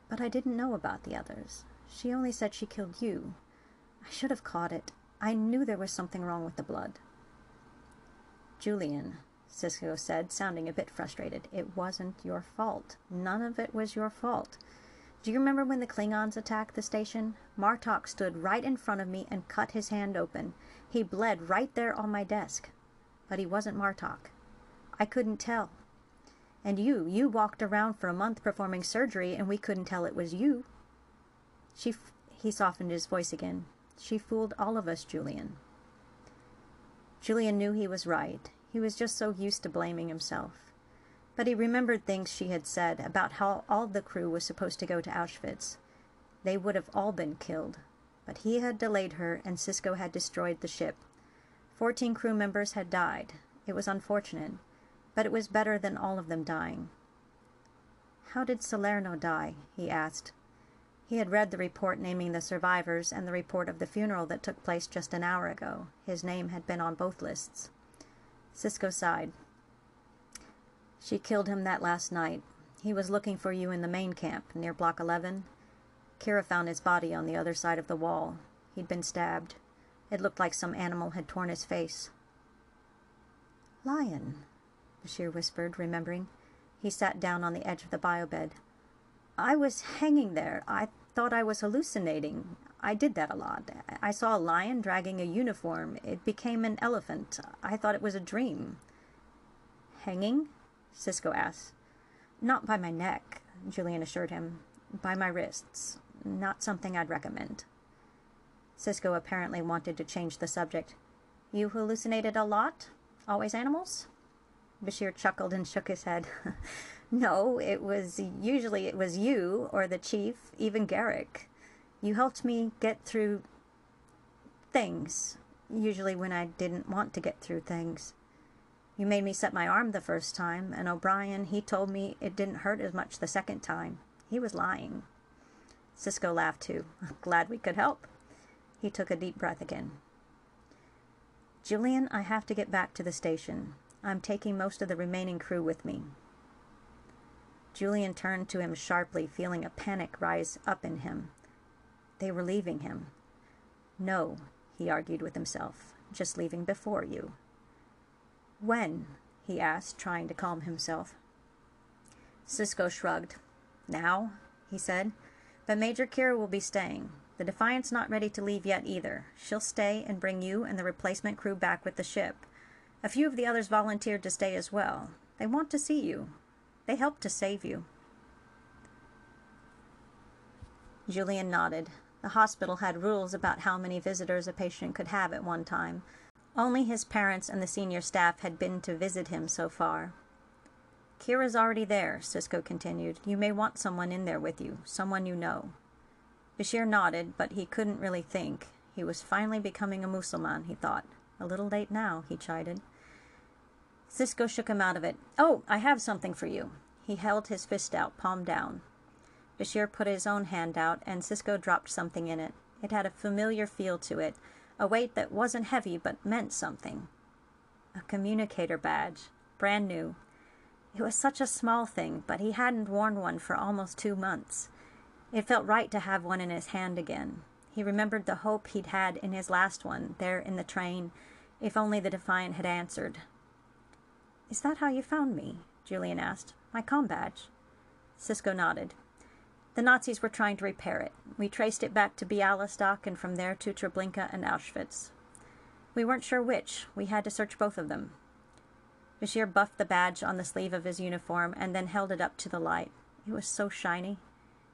But I didn't know about the others. She only said she killed you. I should have caught it. I knew there was something wrong with the blood. Julian, Sisko said, sounding a bit frustrated, it wasn't your fault. None of it was your fault. Do you remember when the Klingons attacked the station? Martok stood right in front of me and cut his hand open. He bled right there on my desk. But he wasn't Martok. I couldn't tell. And you, you walked around for a month performing surgery, and we couldn't tell it was you. She, he softened his voice again. She fooled all of us, Julian. Julian knew he was right. He was just so used to blaming himself. But he remembered things she had said about how all the crew was supposed to go to Auschwitz. They would have all been killed. But he had delayed her, and Sisko had destroyed the ship. Fourteen crew members had died. It was unfortunate, but it was better than all of them dying. How did Salerno die? he asked. He had read the report naming the survivors and the report of the funeral that took place just an hour ago. His name had been on both lists. Sisko sighed. She killed him that last night. He was looking for you in the main camp near Block 11. Kira found his body on the other side of the wall. He'd been stabbed. It looked like some animal had torn his face. Lion, Bashir whispered, remembering. He sat down on the edge of the biobed. I was hanging there. I thought I was hallucinating. I did that a lot. I saw a lion dragging a uniform. It became an elephant. I thought it was a dream. Hanging? Sisko asked. Not by my neck, Julian assured him. By my wrists. Not something I'd recommend. Sisko apparently wanted to change the subject. You hallucinated a lot? Always animals? Bashir chuckled and shook his head. no, it was usually it was you or the chief, even Garak. You helped me get through things, usually when I didn't want to get through things. You made me set my arm the first time, and O'Brien, he told me it didn't hurt as much the second time. He was lying. Sisko laughed too. Glad we could help. He took a deep breath again. Julian, I have to get back to the station. I'm taking most of the remaining crew with me. Julian turned to him sharply, feeling a panic rise up in him. They were leaving him. No, he argued with himself, just leaving before you. When? he asked, trying to calm himself. Sisko shrugged. Now, he said, but Major Kira will be staying. The Defiant's not ready to leave yet either. She'll stay and bring you and the replacement crew back with the ship. A few of the others volunteered to stay as well. They want to see you. They helped to save you. Julian nodded. The hospital had rules about how many visitors a patient could have at one time. Only his parents and the senior staff had been to visit him so far. Kira's already there, Sisko continued. You may want someone in there with you, someone you know. Bashir nodded, but he couldn't really think. He was finally becoming a Mussulman, he thought. A little late now, he chided. Sisko shook him out of it. Oh, I have something for you. He held his fist out, palm down. Bashir put his own hand out, and Sisko dropped something in it. It had a familiar feel to it, a weight that wasn't heavy but meant something. A communicator badge, brand new. It was such a small thing, but he hadn't worn one for almost two months. It felt right to have one in his hand again. He remembered the hope he'd had in his last one, there in the train, if only the Defiant had answered. Is that how you found me? Julian asked. My com badge. Sisko nodded. The Nazis were trying to repair it. We traced it back to Bialystok and from there to Treblinka and Auschwitz. We weren't sure which. We had to search both of them. Bashir buffed the badge on the sleeve of his uniform and then held it up to the light. It was so shiny.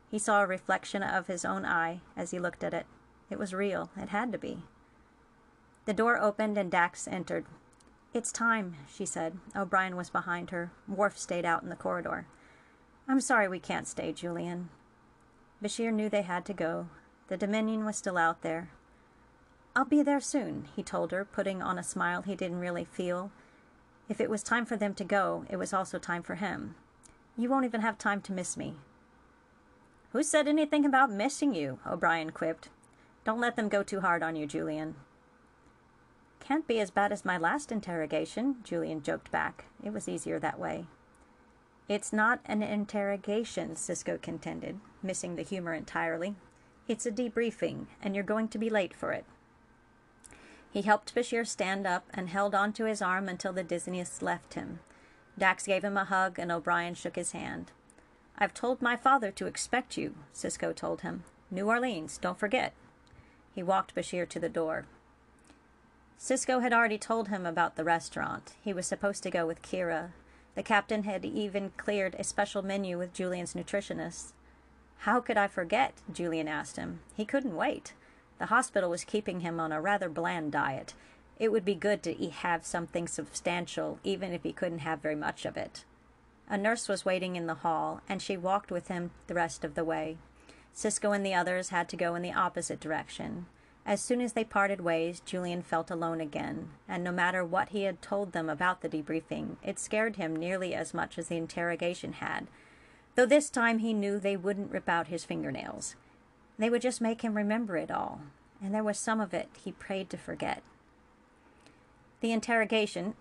He saw a reflection of his own eye as he looked at it. It was real. It had to be. The door opened and Dax entered. It's time, she said. O'Brien was behind her. Worf stayed out in the corridor. I'm sorry we can't stay, Julian. Bashir knew they had to go. The Dominion was still out there. I'll be there soon, he told her, putting on a smile he didn't really feel. If it was time for them to go, it was also time for him. You won't even have time to miss me. Who said anything about missing you? O'Brien quipped. Don't let them go too hard on you, Julian. Can't be as bad as my last interrogation, Julian joked back. It was easier that way. It's not an interrogation, Sisko contended missing the humor entirely. It's a debriefing, and you're going to be late for it. He helped Bashir stand up and held on to his arm until the dizziness left him. Dax gave him a hug, and O'Brien shook his hand. I've told my father to expect you, Sisko told him. New Orleans, don't forget. He walked Bashir to the door. Sisko had already told him about the restaurant. He was supposed to go with Kira. The captain had even cleared a special menu with Julian's nutritionist. How could I forget? Julian asked him. He couldn't wait. The hospital was keeping him on a rather bland diet. It would be good to have something substantial, even if he couldn't have very much of it. A nurse was waiting in the hall, and she walked with him the rest of the way. Sisko and the others had to go in the opposite direction. As soon as they parted ways, Julian felt alone again, and no matter what he had told them about the debriefing, it scared him nearly as much as the interrogation had, though this time he knew they wouldn't rip out his fingernails. They would just make him remember it all, and there was some of it he prayed to forget. The interrogation,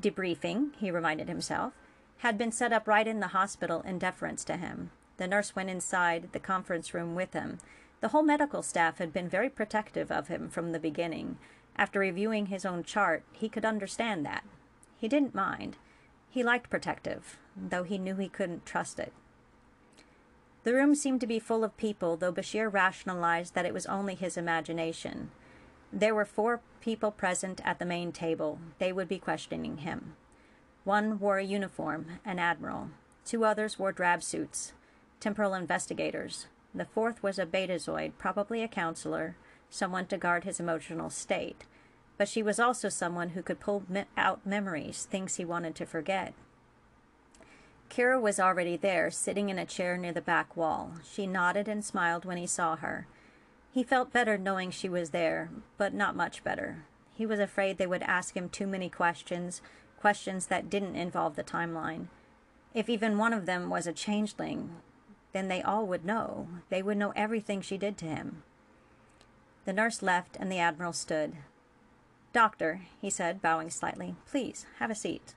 debriefing, he reminded himself, had been set up right in the hospital in deference to him. The nurse went inside the conference room with him. The whole medical staff had been very protective of him from the beginning. After reviewing his own chart, he could understand that. He didn't mind. He liked protective, though he knew he couldn't trust it. The room seemed to be full of people, though Bashir rationalized that it was only his imagination. There were four people present at the main table. They would be questioning him. One wore a uniform, an admiral. Two others wore drab suits, temporal investigators. The fourth was a betazoid, probably a counselor, someone to guard his emotional state. But she was also someone who could pull me- out memories, things he wanted to forget. Kira was already there, sitting in a chair near the back wall. She nodded and smiled when he saw her. He felt better knowing she was there, but not much better. He was afraid they would ask him too many questions, questions that didn't involve the timeline. If even one of them was a changeling, then they all would know. They would know everything she did to him. The nurse left, and the Admiral stood. Doctor, he said, bowing slightly, please have a seat.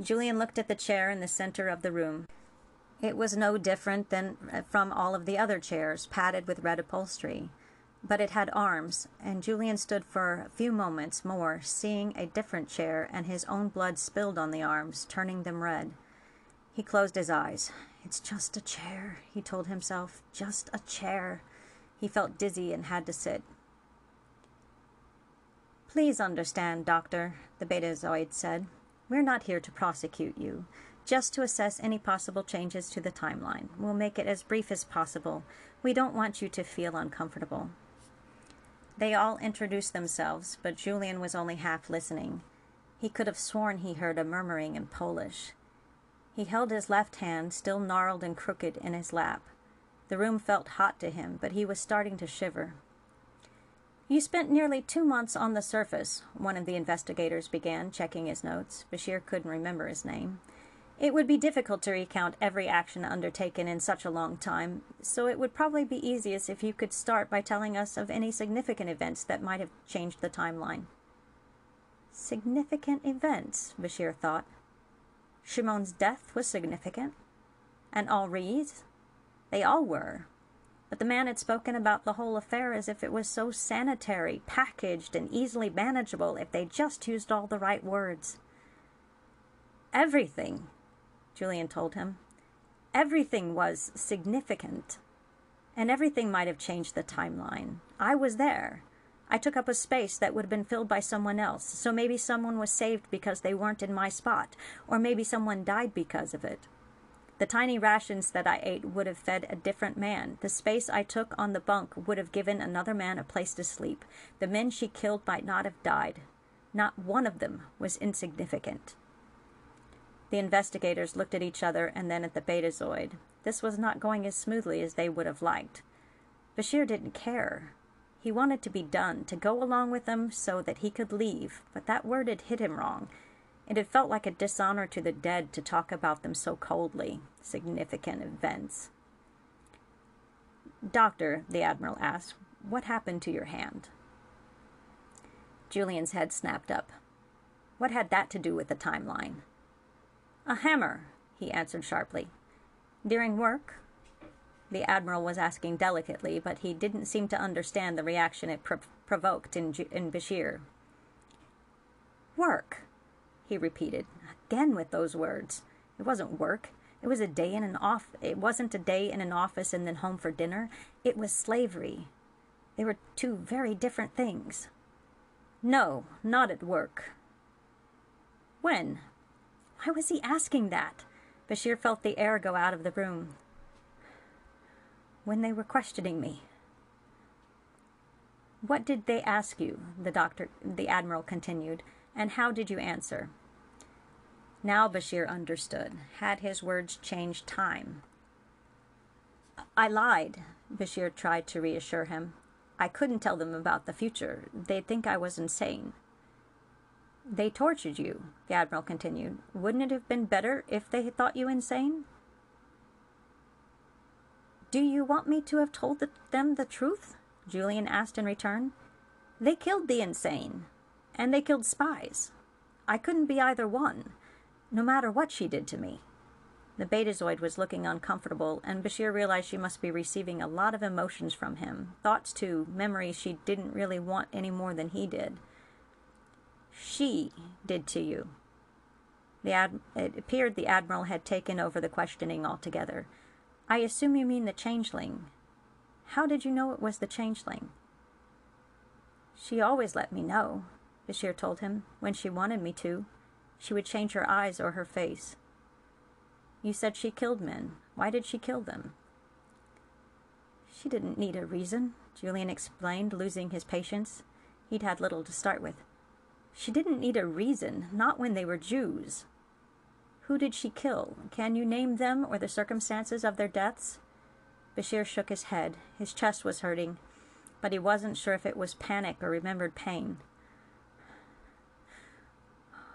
Julian looked at the chair in the center of the room. It was no different than uh, from all of the other chairs, padded with red upholstery. But it had arms, and Julian stood for a few moments more, seeing a different chair, and his own blood spilled on the arms, turning them red. He closed his eyes. It's just a chair, he told himself. Just a chair. He felt dizzy and had to sit. Please understand, Doctor, the Betazoid said. We're not here to prosecute you, just to assess any possible changes to the timeline. We'll make it as brief as possible. We don't want you to feel uncomfortable. They all introduced themselves, but Julian was only half listening. He could have sworn he heard a murmuring in Polish. He held his left hand, still gnarled and crooked, in his lap. The room felt hot to him, but he was starting to shiver. You spent nearly two months on the surface, one of the investigators began, checking his notes. Bashir couldn't remember his name. It would be difficult to recount every action undertaken in such a long time, so it would probably be easiest if you could start by telling us of any significant events that might have changed the timeline. Significant events, Bashir thought. Shimon's death was significant. And Henri's? They all were. But the man had spoken about the whole affair as if it was so sanitary, packaged, and easily manageable if they just used all the right words. Everything, Julian told him. Everything was significant. And everything might have changed the timeline. I was there. I took up a space that would have been filled by someone else, so maybe someone was saved because they weren't in my spot, or maybe someone died because of it. The tiny rations that I ate would have fed a different man. The space I took on the bunk would have given another man a place to sleep. The men she killed might not have died. Not one of them was insignificant. The investigators looked at each other and then at the betazoid. This was not going as smoothly as they would have liked. Bashir didn't care. He wanted to be done, to go along with them so that he could leave, but that word had hit him wrong. It had felt like a dishonor to the dead to talk about them so coldly, significant events. Doctor, the Admiral asked, what happened to your hand? Julian's head snapped up. What had that to do with the timeline? A hammer, he answered sharply. During work? The Admiral was asking delicately, but he didn't seem to understand the reaction it provoked in, in Bashir. Work, he repeated, again with those words. It wasn't work. It was a day in an off it wasn't a day in an office and then home for dinner. It was slavery. They were two very different things. No, not at work. When? Why was he asking that? Bashir felt the air go out of the room. When they were questioning me. What did they ask you? The doctor the admiral continued, and how did you answer? Now Bashir understood. Had his words changed time? I lied, Bashir tried to reassure him. I couldn't tell them about the future. They'd think I was insane. They tortured you, the Admiral continued. Wouldn't it have been better if they had thought you insane? Do you want me to have told the, them the truth? Julian asked in return. They killed the insane, and they killed spies. I couldn't be either one. no matter what she did to me. The Betazoid was looking uncomfortable, and Bashir realized she must be receiving a lot of emotions from him. Thoughts, too, memories she didn't really want any more than he did. She did to you. The ad- it appeared the Admiral had taken over the questioning altogether. I assume you mean the changeling. How did you know it was the changeling? She always let me know, Bashir told him, when she wanted me to. She would change her eyes or her face. You said she killed men. Why did she kill them? She didn't need a reason, Julian explained, losing his patience. He'd had little to start with. She didn't need a reason, not when they were Jews. Who did she kill? Can you name them or the circumstances of their deaths? Bashir shook his head. His chest was hurting, but he wasn't sure if it was panic or remembered pain.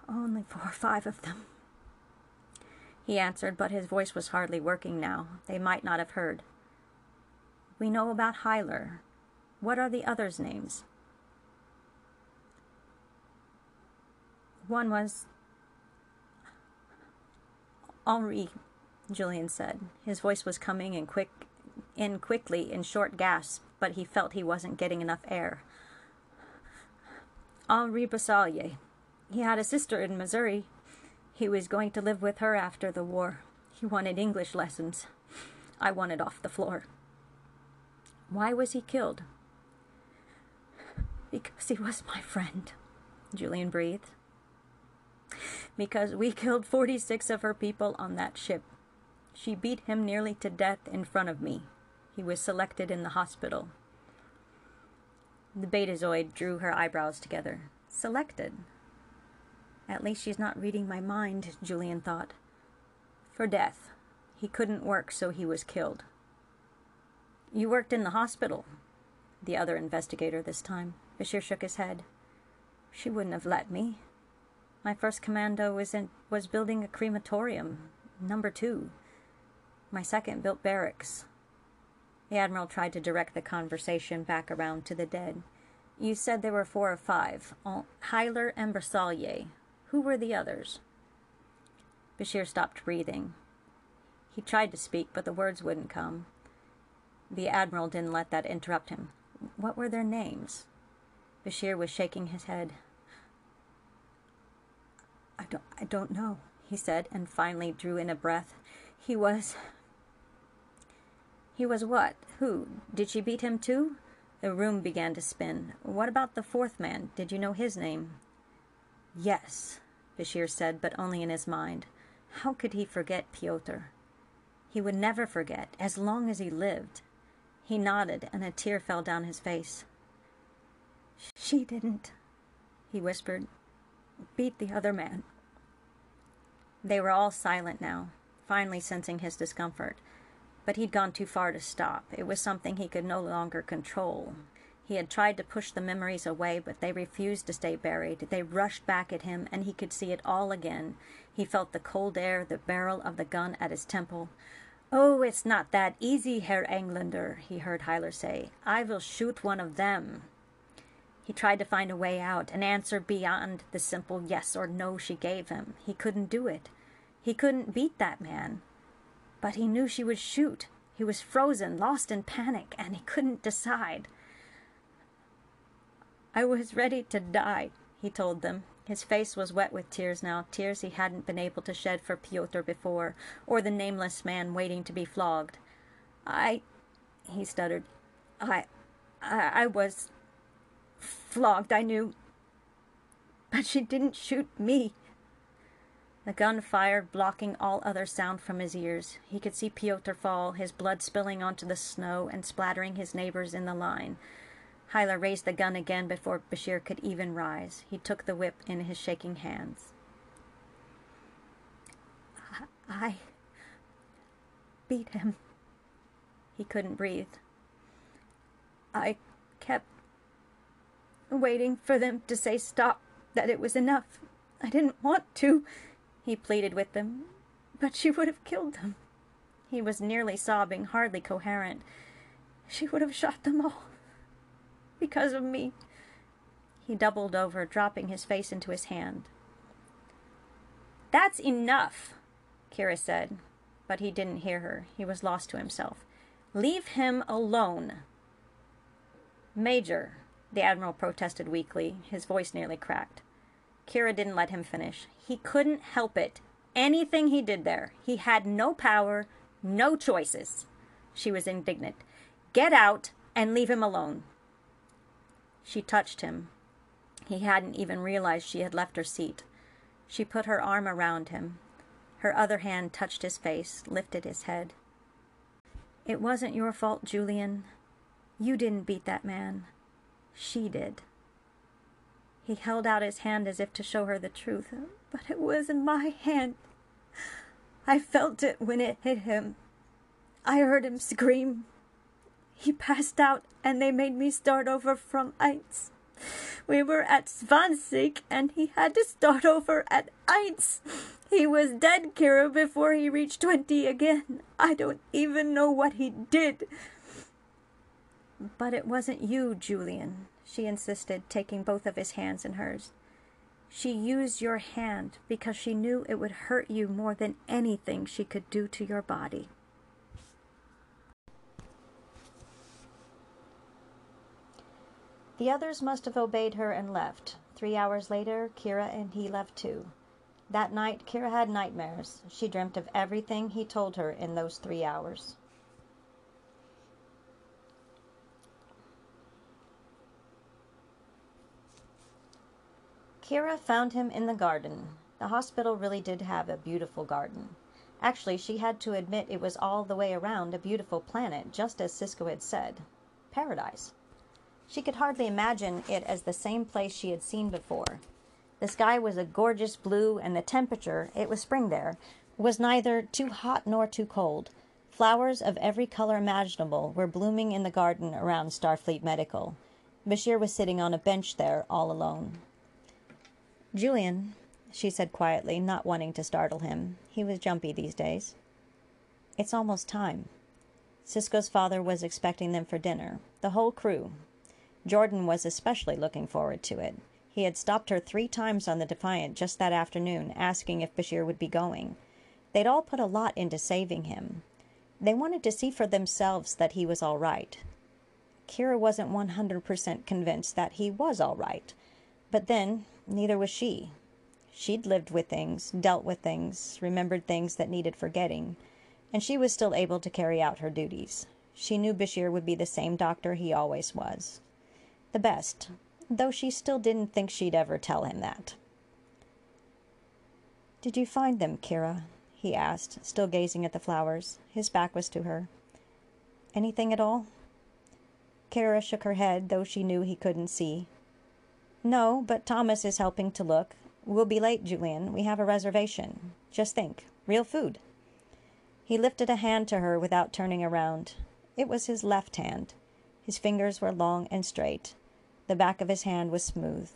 Only four or five of them, he answered, but his voice was hardly working now. They might not have heard. We know about Hyler. What are the others' names? One was Henri, Julian said. His voice was coming in quick in quickly in short gasps, but he felt he wasn't getting enough air. Henri Basalier. He had a sister in Missouri. He was going to live with her after the war. He wanted English lessons. I wanted off the floor. Why was he killed? Because he was my friend, Julian breathed. Because we killed 46 of her people on that ship. She beat him nearly to death in front of me. He was selected in the hospital. The betazoid drew her eyebrows together. Selected? At least she's not reading my mind, Julian thought. For death. He couldn't work, so he was killed. You worked in the hospital. The other investigator this time. Bashir shook his head. She wouldn't have let me. My first commando was in was building a crematorium, number two. My second built barracks. The Admiral tried to direct the conversation back around to the dead. You said there were four or five. Uh, Hyler and Brasalier. Who were the others? Bashir stopped breathing. He tried to speak, but the words wouldn't come. The Admiral didn't let that interrupt him. What were their names? Bashir was shaking his head. I don't, I don't know, he said, and finally drew in a breath. He was. He was what? Who? Did she beat him too? The room began to spin. What about the fourth man? Did you know his name? Yes, Bashir said, but only in his mind. How could he forget Pyotr? He would never forget, as long as he lived. He nodded, and a tear fell down his face. She didn't, he whispered. Beat the other man. They were all silent now, finally sensing his discomfort. But he'd gone too far to stop. It was something he could no longer control. He had tried to push the memories away, but they refused to stay buried. They rushed back at him, and he could see it all again. He felt the cold air, the barrel of the gun at his temple. Oh, it's not that easy, Herr Englander, he heard Hyler say. I will shoot one of them. He tried to find a way out, an answer beyond the simple yes or no she gave him. He couldn't do it. He couldn't beat that man. But he knew she would shoot. He was frozen, lost in panic, and he couldn't decide. I was ready to die, he told them. His face was wet with tears now, tears he hadn't been able to shed for Pyotr before, or the nameless man waiting to be flogged. I, he stuttered, I, I, I was flogged, I knew. But she didn't shoot me. The gun fired, blocking all other sound from his ears. He could see Pyotr fall, his blood spilling onto the snow and splattering his neighbors in the line. Hyler raised the gun again before Bashir could even rise. He took the whip in his shaking hands. I beat him. He couldn't breathe. I kept waiting for them to say stop, that it was enough. I didn't want to, he pleaded with them, but she would have killed them. He was nearly sobbing, hardly coherent. She would have shot them all because of me. He doubled over, dropping his face into his hand. That's enough, Kira said, but he didn't hear her. He was lost to himself. Leave him alone. Major, the Admiral protested weakly, his voice nearly cracked. Kira didn't let him finish. He couldn't help it. Anything he did there, he had no power, no choices. She was indignant. Get out and leave him alone. She touched him. He hadn't even realized she had left her seat. She put her arm around him. Her other hand touched his face, lifted his head. It wasn't your fault, Julian. You didn't beat that man. She did. He held out his hand as if to show her the truth, but it was in my hand. I felt it when it hit him. I heard him scream. He passed out, and they made me start over from Eins. We were at Zwanzig, and he had to start over at Eins. He was dead, Kira, before he reached twenty again. I don't even know what he did. But it wasn't you, Julian, she insisted, taking both of his hands in hers. She used your hand because she knew it would hurt you more than anything she could do to your body. The others must have obeyed her and left. Three hours later, Kira and he left too. That night, Kira had nightmares. She dreamt of everything he told her in those three hours. Kira found him in the garden. The hospital really did have a beautiful garden. Actually, she had to admit it was all the way around a beautiful planet, just as Sisko had said. Paradise. She could hardly imagine it as the same place she had seen before. The sky was a gorgeous blue, and the temperature, it was spring there, was neither too hot nor too cold. Flowers of every color imaginable were blooming in the garden around Starfleet Medical. Bashir was sitting on a bench there, all alone. Julian, she said quietly, not wanting to startle him. He was jumpy these days. It's almost time. Sisko's father was expecting them for dinner. The whole crew, Jordan was especially looking forward to it. He had stopped her three times on the Defiant just that afternoon, asking if Bashir would be going. They'd all put a lot into saving him. They wanted to see for themselves that he was all right. Kira wasn't 100% convinced that he was all right. But then, neither was she. She'd lived with things, dealt with things, remembered things that needed forgetting, and she was still able to carry out her duties. She knew Bashir would be the same doctor he always was the best, though she still didn't think she'd ever tell him that. Did you find them, Kira? he asked, still gazing at the flowers. His back was to her. Anything at all? Kira shook her head, though she knew he couldn't see. No, but Thomas is helping to look. We'll be late, Julian. We have a reservation. Just think real food. He lifted a hand to her without turning around. It was his left hand. His fingers were long and straight. The back of his hand was smooth.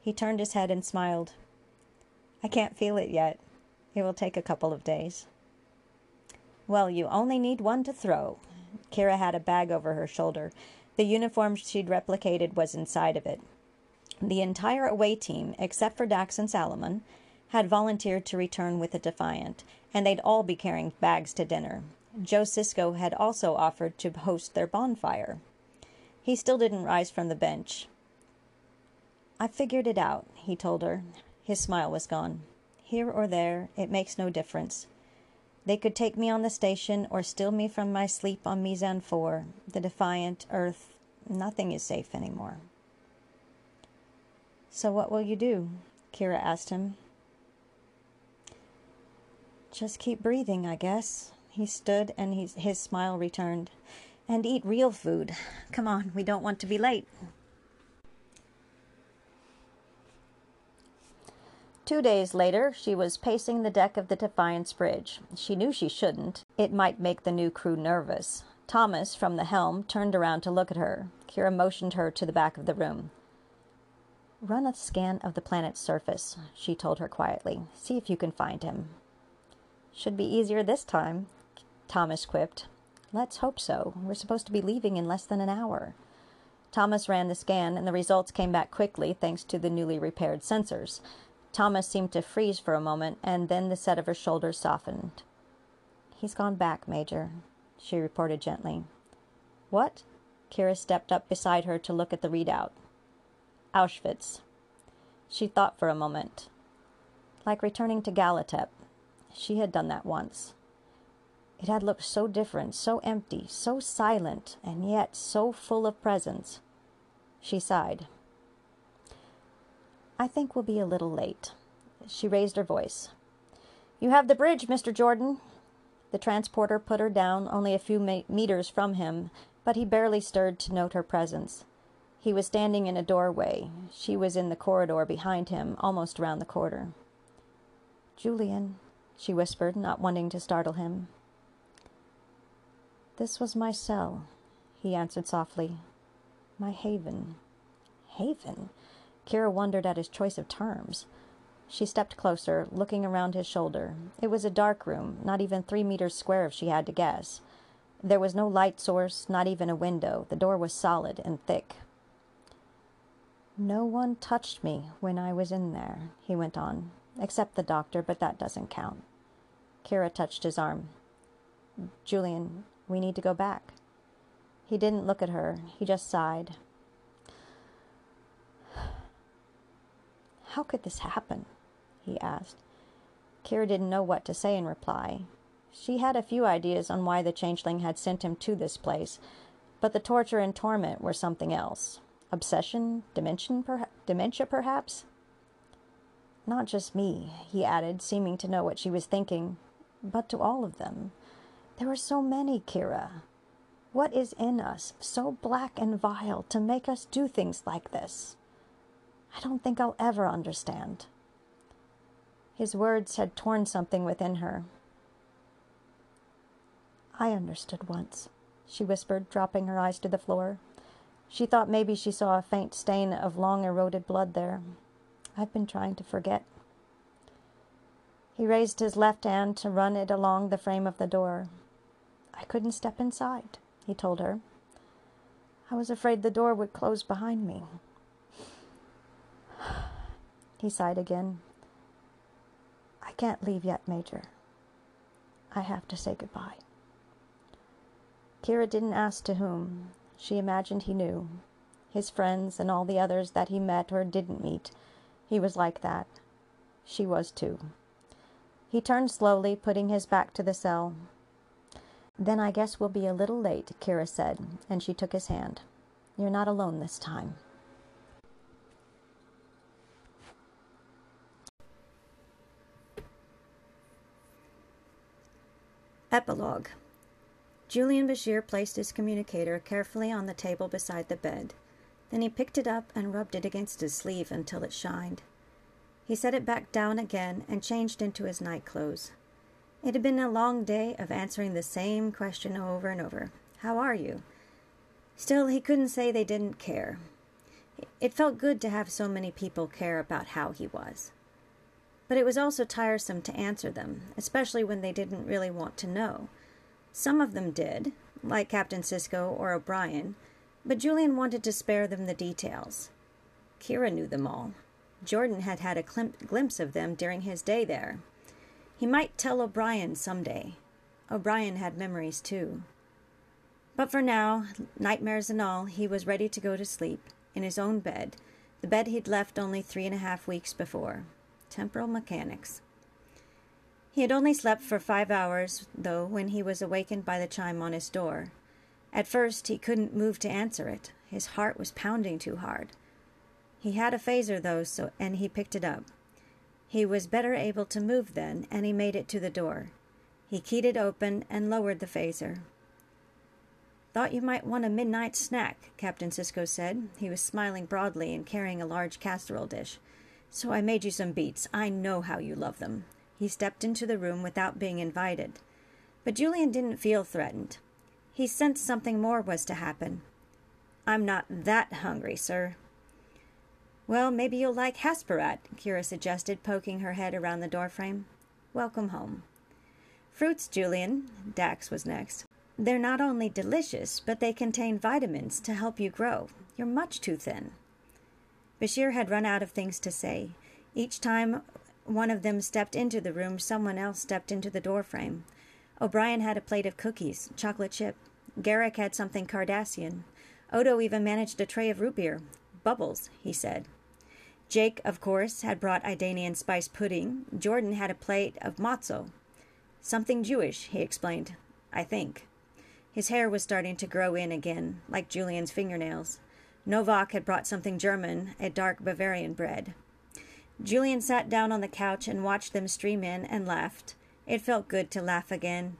He turned his head and smiled. I can't feel it yet. It will take a couple of days. Well, you only need one to throw. Kira had a bag over her shoulder. The uniform she'd replicated was inside of it. The entire away team, except for Dax and Salomon, had volunteered to return with the Defiant, and they'd all be carrying bags to dinner. Joe Sisko had also offered to host their bonfire. He still didn't rise from the bench. I figured it out, he told her. His smile was gone. Here or there, it makes no difference. They could take me on the station or steal me from my sleep on Mizan 4, the Defiant, Earth. Nothing is safe anymore. So what will you do? Kira asked him. Just keep breathing, I guess. He stood and his smile returned and eat real food. Come on, we don't want to be late. Two days later, she was pacing the deck of the Defiant's bridge. She knew she shouldn't. It might make the new crew nervous. Thomas, from the helm, turned around to look at her. Kira motioned her to the back of the room. Run a scan of the planet's surface, she told her quietly. See if you can find him. Should be easier this time, Thomas quipped. Let's hope so. We're supposed to be leaving in less than an hour. Thomas ran the scan, and the results came back quickly thanks to the newly repaired sensors. Thomas seemed to freeze for a moment, and then the set of her shoulders softened. He's gone back, Major, she reported gently. What? Kira stepped up beside her to look at the readout. Auschwitz. She thought for a moment. Like returning to Gallitep. She had done that once. It had looked so different, so empty, so silent, and yet so full of presence. She sighed. I think we'll be a little late. She raised her voice. You have the bridge, Mr. Jordan. The transporter put her down only a few meters from him, but he barely stirred to note her presence. He was standing in a doorway. She was in the corridor behind him, almost around the corner. Julian, she whispered, not wanting to startle him. This was my cell, he answered softly. My haven. Haven? Kira wondered at his choice of terms. She stepped closer, looking around his shoulder. It was a dark room, not even three meters square if she had to guess. There was no light source, not even a window. The door was solid and thick. No one touched me when I was in there, he went on, except the doctor, but that doesn't count. Kira touched his arm. Julian, we need to go back. He didn't look at her, he just sighed. How could this happen? he asked. Kira didn't know what to say in reply. She had a few ideas on why the changeling had sent him to this place, but the torture and torment were something else. Obsession? Dementia, perha- dementia perhaps? Not just me, he added, seeming to know what she was thinking, but to all of them. There are so many, Kira. What is in us so black and vile to make us do things like this? I don't think I'll ever understand. His words had torn something within her. I understood once, she whispered, dropping her eyes to the floor. She thought maybe she saw a faint stain of long eroded blood there. I've been trying to forget. He raised his left hand to run it along the frame of the door. I couldn't step inside, he told her. I was afraid the door would close behind me. He sighed again. I can't leave yet, Major. I have to say goodbye. Kira didn't ask to whom. She imagined he knew. His friends and all the others that he met or didn't meet. He was like that. She was too. He turned slowly, putting his back to the cell. Then I guess we'll be a little late, Kira said, and she took his hand. You're not alone this time. Epilogue Julian Bashir placed his communicator carefully on the table beside the bed. Then he picked it up and rubbed it against his sleeve until it shined. He set it back down again and changed into his night clothes. It had been a long day of answering the same question over and over How are you? Still, he couldn't say they didn't care. It felt good to have so many people care about how he was. But it was also tiresome to answer them, especially when they didn't really want to know. Some of them did, like Captain Sisko or O'Brien, but Julian wanted to spare them the details. Kira knew them all. Jordan had had a glimpse of them during his day there. He might tell O'Brien some day. O'Brien had memories too. But for now, nightmares and all, he was ready to go to sleep in his own bed, the bed he'd left only three and a half weeks before temporal mechanics. He had only slept for five hours, though, when he was awakened by the chime on his door. At first, he couldn't move to answer it. His heart was pounding too hard. He had a phaser, though, so, and he picked it up. He was better able to move then, and he made it to the door. He keyed it open and lowered the phaser. Thought you might want a midnight snack, Captain Sisko said. He was smiling broadly and carrying a large casserole dish. So I made you some beets. I know how you love them. He stepped into the room without being invited. But Julian didn't feel threatened. He sensed something more was to happen. I'm not that hungry, sir. Well, maybe you'll like Hasperat, Kira suggested, poking her head around the doorframe. Welcome home. Fruits, Julian, Dax was next. They're not only delicious, but they contain vitamins to help you grow. You're much too thin. Bashir had run out of things to say. Each time one of them stepped into the room, someone else stepped into the doorframe. O'Brien had a plate of cookies, chocolate chip. Garak had something Cardassian. Odo even managed a tray of root beer. Bubbles, he said. Jake, of course, had brought Idanian spice pudding. Jordan had a plate of matzo. Something Jewish, he explained. I think. His hair was starting to grow in again, like Julian's fingernails. Novak had brought something German, a dark Bavarian bread. Julian sat down on the couch and watched them stream in and laughed. It felt good to laugh again.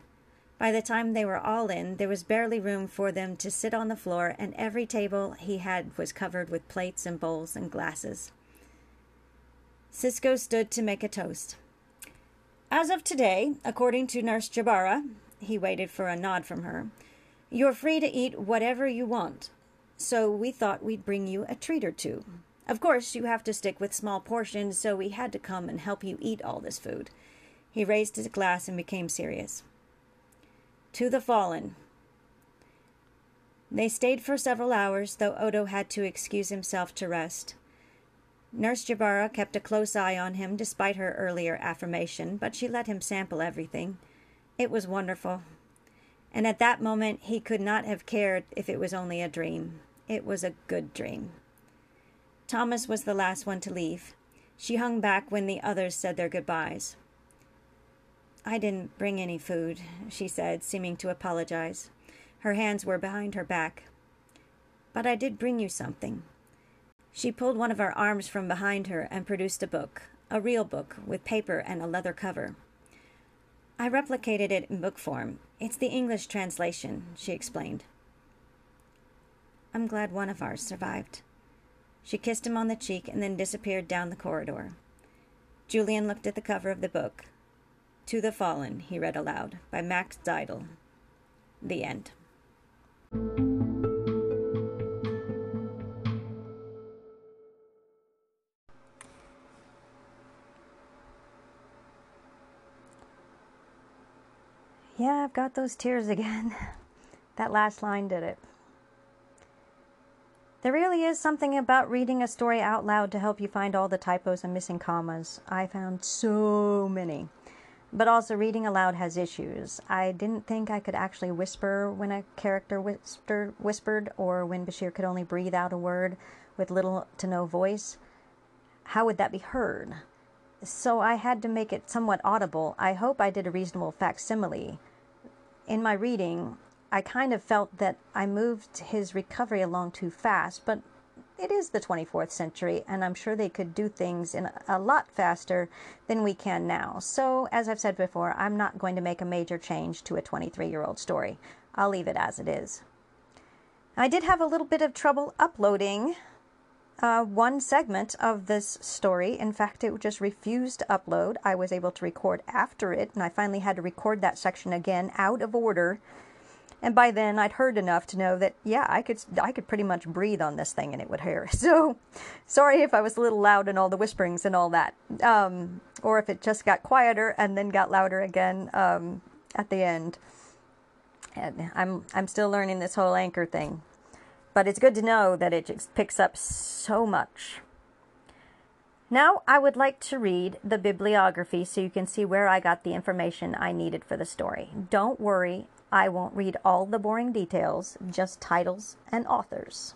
By the time they were all in, there was barely room for them to sit on the floor, and every table he had was covered with plates and bowls and glasses. Sisko stood to make a toast. As of today, according to Nurse Jabara, he waited for a nod from her, you're free to eat whatever you want. So we thought we'd bring you a treat or two. Of course, you have to stick with small portions, so we had to come and help you eat all this food. He raised his glass and became serious. To the fallen. They stayed for several hours, though Odo had to excuse himself to rest. Nurse Jabara kept a close eye on him despite her earlier affirmation, but she let him sample everything. It was wonderful. And at that moment, he could not have cared if it was only a dream. It was a good dream. Thomas was the last one to leave. She hung back when the others said their goodbyes. I didn't bring any food, she said, seeming to apologize. Her hands were behind her back. But I did bring you something. She pulled one of her arms from behind her and produced a book, a real book, with paper and a leather cover. I replicated it in book form. It's the English translation, she explained. I'm glad one of ours survived. She kissed him on the cheek and then disappeared down the corridor. Julian looked at the cover of the book. To the Fallen, he read aloud, by Max Zeidel. The end. Yeah, I've got those tears again. That last line did it. There really is something about reading a story out loud to help you find all the typos and missing commas. I found so many. But also, reading aloud has issues. I didn't think I could actually whisper when a character whisper, whispered or when Bashir could only breathe out a word with little to no voice. How would that be heard? So I had to make it somewhat audible. I hope I did a reasonable facsimile. In my reading, I kind of felt that I moved his recovery along too fast, but it is the 24th century, and I'm sure they could do things in a lot faster than we can now. So, as I've said before, I'm not going to make a major change to a 23 year old story. I'll leave it as it is. I did have a little bit of trouble uploading uh, one segment of this story. In fact, it just refused to upload. I was able to record after it, and I finally had to record that section again out of order and by then I'd heard enough to know that yeah, I could I could pretty much breathe on this thing and it would hear. So sorry if I was a little loud and all the whisperings and all that, um, or if it just got quieter and then got louder again um, at the end. And I'm I'm still learning this whole anchor thing, but it's good to know that it just picks up so much. Now, I would like to read the bibliography so you can see where I got the information I needed for the story. Don't worry, I won't read all the boring details, just titles and authors.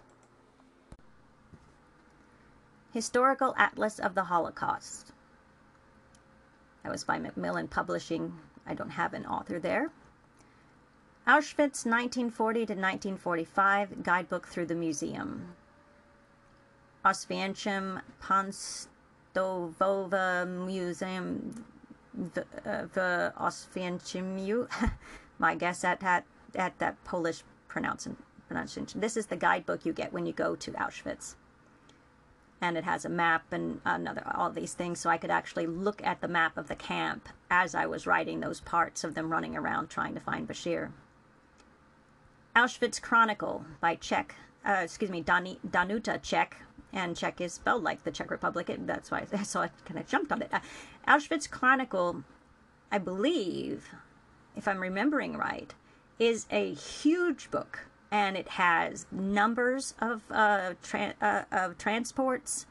Historical Atlas of the Holocaust. That was by Macmillan Publishing. I don't have an author there. Auschwitz 1940 to 1945 Guidebook Through the Museum. Oświecim Państwowe Museum w, w uh, Oswiecimiu my guess at, at, at that Polish pronunciation. This is the guidebook you get when you go to Auschwitz. And it has a map and another all these things, so I could actually look at the map of the camp as I was writing those parts of them running around trying to find Bashir. Auschwitz Chronicle by Czech, uh, excuse me, Danuta Czech, and Czech is spelled like the Czech Republic. That's why I, so I kind of jumped on it. Uh, Auschwitz Chronicle, I believe, if I'm remembering right, is a huge book, and it has numbers of uh, tra- uh, of transports,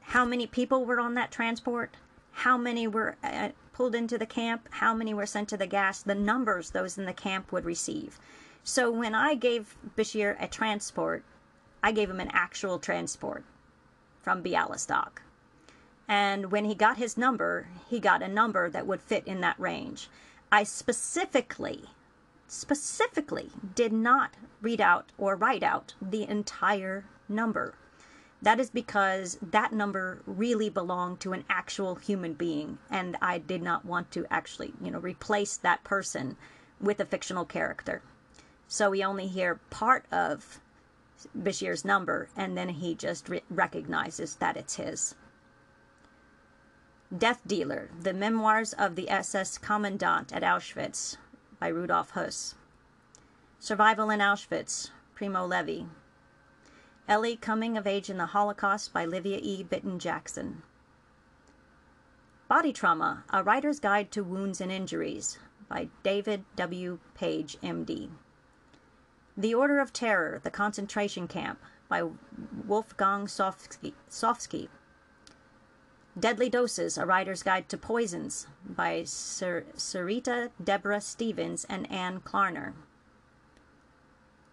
how many people were on that transport, how many were uh, pulled into the camp, how many were sent to the gas, the numbers those in the camp would receive. So when I gave Bashir a transport, I gave him an actual transport from Bialystok. And when he got his number, he got a number that would fit in that range. I specifically, specifically did not read out or write out the entire number. That is because that number really belonged to an actual human being, and I did not want to actually, you know, replace that person with a fictional character. So we only hear part of Bashir's number, and then he just re- recognizes that it's his. Death Dealer The Memoirs of the SS Commandant at Auschwitz by Rudolf Höss. Survival in Auschwitz, Primo Levi. Elli Coming of Age in the Holocaust by Livia E. Bitton Jackson. Body Trauma A Writer's Guide to Wounds and Injuries by David W. Page, MD. The Order of Terror The Concentration Camp by Wolfgang Sofsky. Deadly Doses A Writer's Guide to Poisons by Sir, Serita Deborah Stevens and Anne Klarner.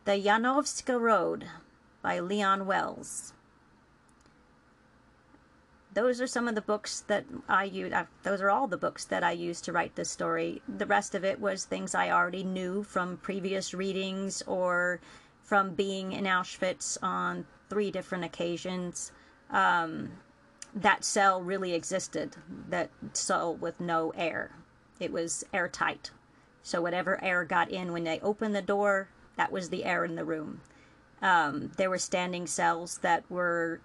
The Janowska Road by Leon Wells. Those are some of the books that I use. Uh, those are all the books that I used to write this story. The rest of it was things I already knew from previous readings or from being in Auschwitz on three different occasions. Um, that cell really existed, that cell with no air. It was airtight. So whatever air got in when they opened the door, that was the air in the room. Um, there were standing cells that were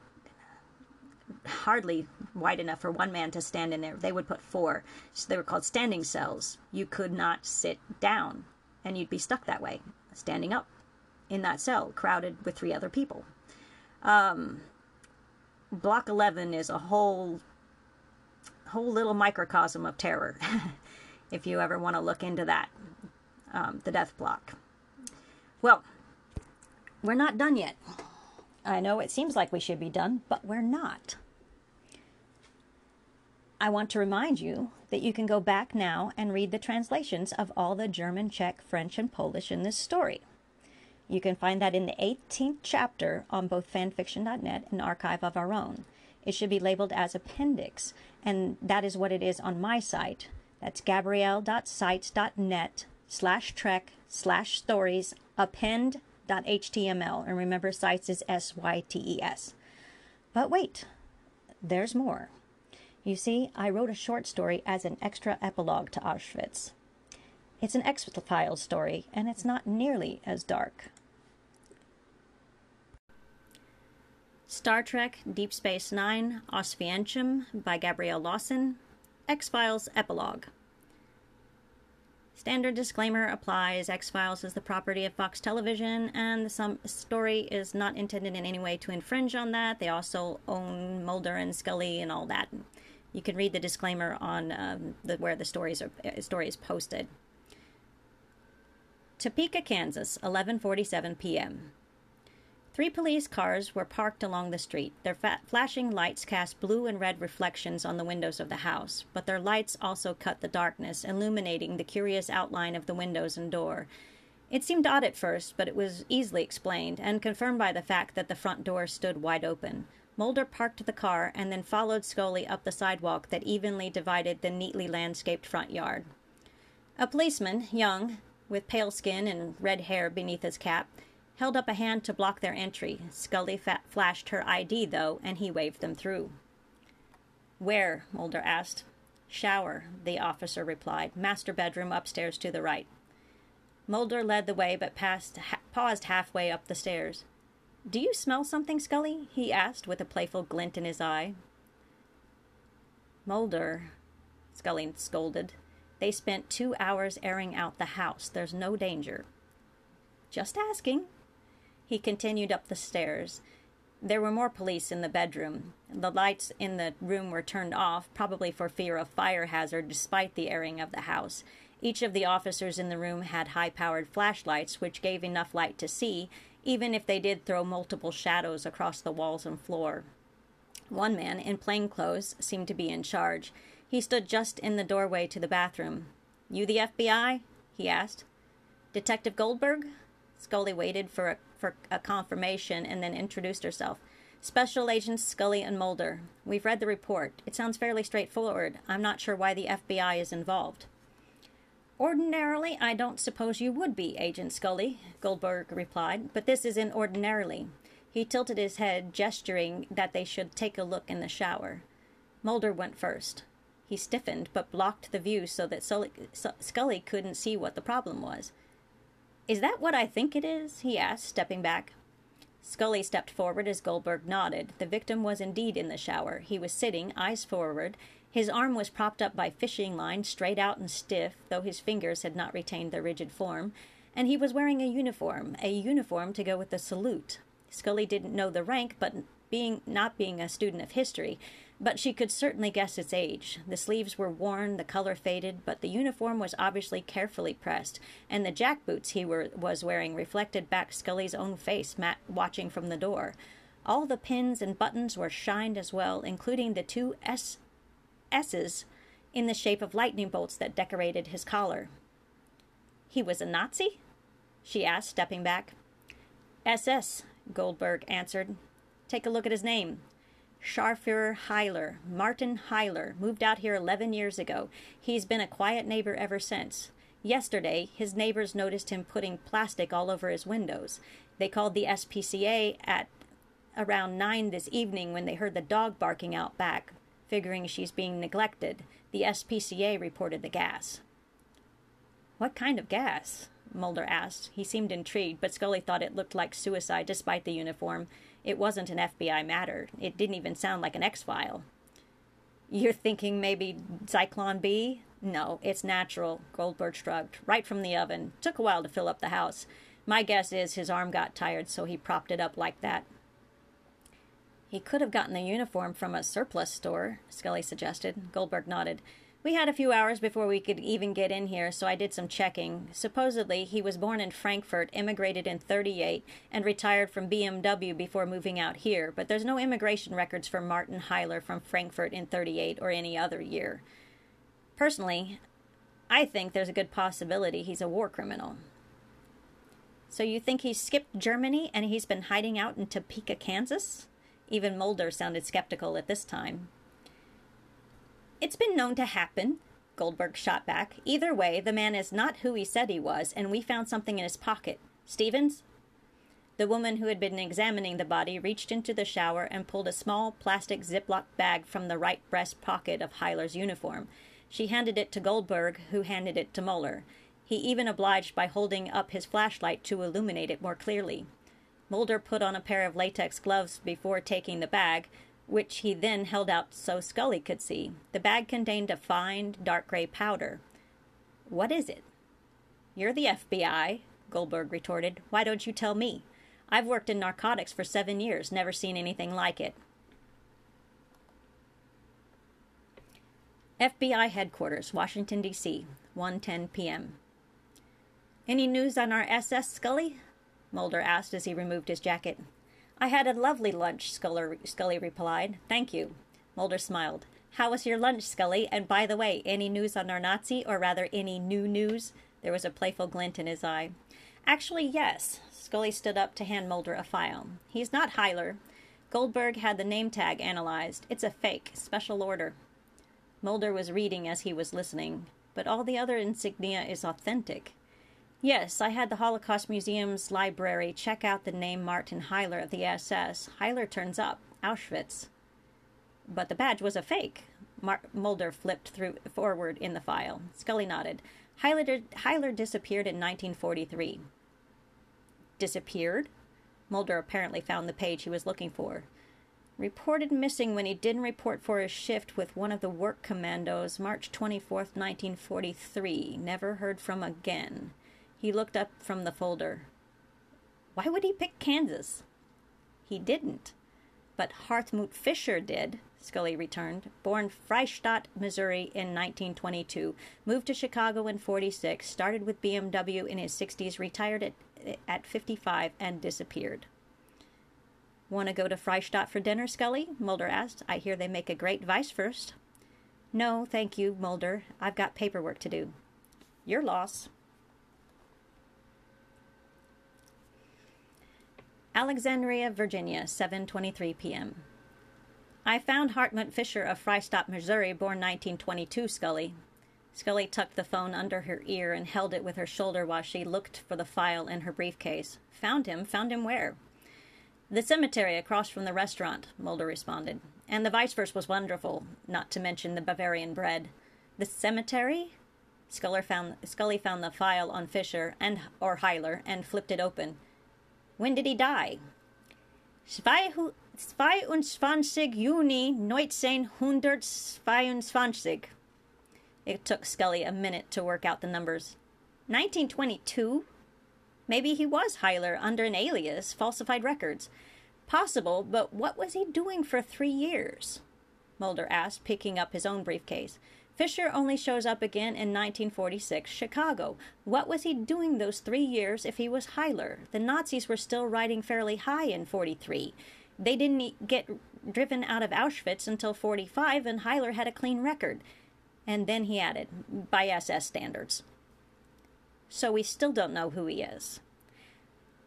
hardly wide enough for one man to stand in there. They would put four. So they were called standing cells. You could not sit down, and you'd be stuck that way, standing up in that cell, crowded with three other people. Um, block 11 is a whole whole little microcosm of terror if you ever want to look into that um, the death block well we're not done yet. I know it seems like we should be done, but we're not. I want to remind you that you can go back now and read the translations of all the German, Czech, French, and Polish in this story. You can find that in the 18th chapter on both fanfiction.net and Archive of Our Own. It should be labeled as appendix, and that is what it is on my site. That's gabrielle.sytes.net slash trek slash stories append.html. and remember sites is S-Y-T-E-S. But wait, there's more. You see, I wrote a short story as an extra epilogue to Auschwitz. It's an X-Files story, and it's not nearly as dark. Star Trek Deep Space Nine Oświecim by Gabrielle Lawson, X-Files Epilogue. Standard disclaimer applies. X Files is the property of Fox Television, and the story is not intended in any way to infringe on that. They also own Mulder and Scully and all that. You can read the disclaimer on um, the, where the stories are, story is posted. Topeka, Kansas, 11:47 p.m. Three police cars were parked along the street. Their fa- flashing lights cast blue and red reflections on the windows of the house, but their lights also cut the darkness, illuminating the curious outline of the windows and door. It seemed odd at first, but it was easily explained, and confirmed by the fact that the front door stood wide open. Mulder parked the car and then followed Scully up the sidewalk that evenly divided the neatly landscaped front yard. A policeman, young, with pale skin and red hair beneath his cap, held up a hand to block their entry. Scully fa- flashed her ID, though, and he waved them through. Where? Mulder asked. Shower, the officer replied. Master bedroom upstairs to the right. Mulder led the way but passed, ha- paused halfway up the stairs. Do you smell something, Scully? he asked with a playful glint in his eye. Mulder, Scully scolded. They spent two hours airing out the house. There's no danger. Just asking, he continued up the stairs. There were more police in the bedroom. The lights in the room were turned off, probably for fear of fire hazard, despite the airing of the house. Each of the officers in the room had high powered flashlights, which gave enough light to see, even if they did throw multiple shadows across the walls and floor. One man, in plain clothes, seemed to be in charge. He stood just in the doorway to the bathroom. You the FBI? he asked. Detective Goldberg? Scully waited for a, for a confirmation and then introduced herself. Special Agents Scully and Mulder. We've read the report. It sounds fairly straightforward. I'm not sure why the FBI is involved. Ordinarily, I don't suppose you would be, Agent Scully, Goldberg replied, but this isn't ordinarily. He tilted his head, gesturing that they should take a look in the shower. Mulder went first. He stiffened, but blocked the view so that Scully couldn't see what the problem was. Is that what I think it is? he asked, stepping back. Scully stepped forward as Goldberg nodded. The victim was indeed in the shower. He was sitting, eyes forward. His arm was propped up by fishing line, straight out and stiff, though his fingers had not retained their rigid form, and he was wearing a uniform, a uniform to go with the salute. Scully didn't know the rank, but being not being a student of history, but she could certainly guess its age. The sleeves were worn, the color faded, but the uniform was obviously carefully pressed, and the jackboots he were, was wearing reflected back Scully's own face, Matt watching from the door. All the pins and buttons were shined as well, including the two S- S's in the shape of lightning bolts that decorated his collar. He was a Nazi? she asked, stepping back. SS, Goldberg answered. Take a look at his name. Scharführer Hyler, Martin Hyler, moved out here 11 years ago. He's been a quiet neighbor ever since. Yesterday, his neighbors noticed him putting plastic all over his windows. They called the SPCA at around 9 this evening when they heard the dog barking out back, figuring she's being neglected. The SPCA reported the gas. What kind of gas? Mulder asked. He seemed intrigued, but Scully thought it looked like suicide despite the uniform. It wasn't an FBI matter. It didn't even sound like an X file. You're thinking maybe Zyklon B? No, it's natural, Goldberg shrugged. Right from the oven. Took a while to fill up the house. My guess is his arm got tired, so he propped it up like that. He could have gotten the uniform from a surplus store, Scully suggested. Goldberg nodded. We had a few hours before we could even get in here, so I did some checking. Supposedly, he was born in Frankfurt, immigrated in 38, and retired from BMW before moving out here, but there's no immigration records for Martin Hyler from Frankfurt in 38 or any other year. Personally, I think there's a good possibility he's a war criminal. So you think he skipped Germany and he's been hiding out in Topeka, Kansas? Even Mulder sounded skeptical at this time. It's been known to happen, Goldberg shot back. Either way, the man is not who he said he was, and we found something in his pocket. Stevens? The woman who had been examining the body reached into the shower and pulled a small plastic Ziploc bag from the right breast pocket of Hyler's uniform. She handed it to Goldberg, who handed it to Mulder. He even obliged by holding up his flashlight to illuminate it more clearly. Mulder put on a pair of latex gloves before taking the bag, which he then held out so Scully could see. The bag contained a fine, dark gray powder. What is it? You're the FBI, Goldberg retorted. Why don't you tell me? I've worked in narcotics for seven years, never seen anything like it. FBI headquarters, Washington, D.C., 1:10 p.m. Any news on our SS, Scully? Mulder asked as he removed his jacket. I had a lovely lunch, Scully replied. Thank you. Mulder smiled. How was your lunch, Scully? And by the way, any news on our Nazi, or rather, any new news? There was a playful glint in his eye. Actually, yes. Scully stood up to hand Mulder a file. He's not Hyler. Goldberg had the name tag analyzed. It's a fake, special order. Mulder was reading as he was listening, but all the other insignia is authentic. Yes, I had the Holocaust Museum's library check out the name Martin Hyler of the SS. Hyler turns up. Auschwitz. But the badge was a fake. Mar- Mulder flipped through forward in the file. Scully nodded. Hyler, Hyler disappeared in 1943. Disappeared? Mulder apparently found the page he was looking for. Reported missing when he didn't report for his shift with one of the work commandos, March 24th, 1943. Never heard from again. He looked up from the folder. Why would he pick Kansas? He didn't. But Hartmut Fischer did, Scully returned. Born Freistadt, Missouri in 1922, moved to Chicago in 46, started with BMW in his 60s, retired at, at 55, and disappeared. Want to go to Freistadt for dinner, Scully? Mulder asked. I hear they make a great Weisswurst. No, thank you, Mulder. I've got paperwork to do. Your loss. Alexandria, Virginia, 7:23 p.m. I found Hartmut Fischer of Freistadt, Missouri, born 1922, Scully. Scully tucked the phone under her ear and held it with her shoulder while she looked for the file in her briefcase. Found him? Found him where? The cemetery across from the restaurant, Mulder responded. And the Weisswurst was wonderful, not to mention the Bavarian bread. The cemetery? Scully found, Scully found the file on Fischer and or Hyler and flipped it open. When did he die? 22. Juni 1922. It took Scully a minute to work out the numbers. 1922? Maybe he was Hyler under an alias, falsified records. Possible, but what was he doing for three years? Mulder asked, picking up his own briefcase. Fischer only shows up again in 1946, Chicago. What was he doing those three years if he was Hyler? The Nazis were still riding fairly high in 43. They didn't get driven out of Auschwitz until 45, and Hyler had a clean record. And then he added, by SS standards. So we still don't know who he is.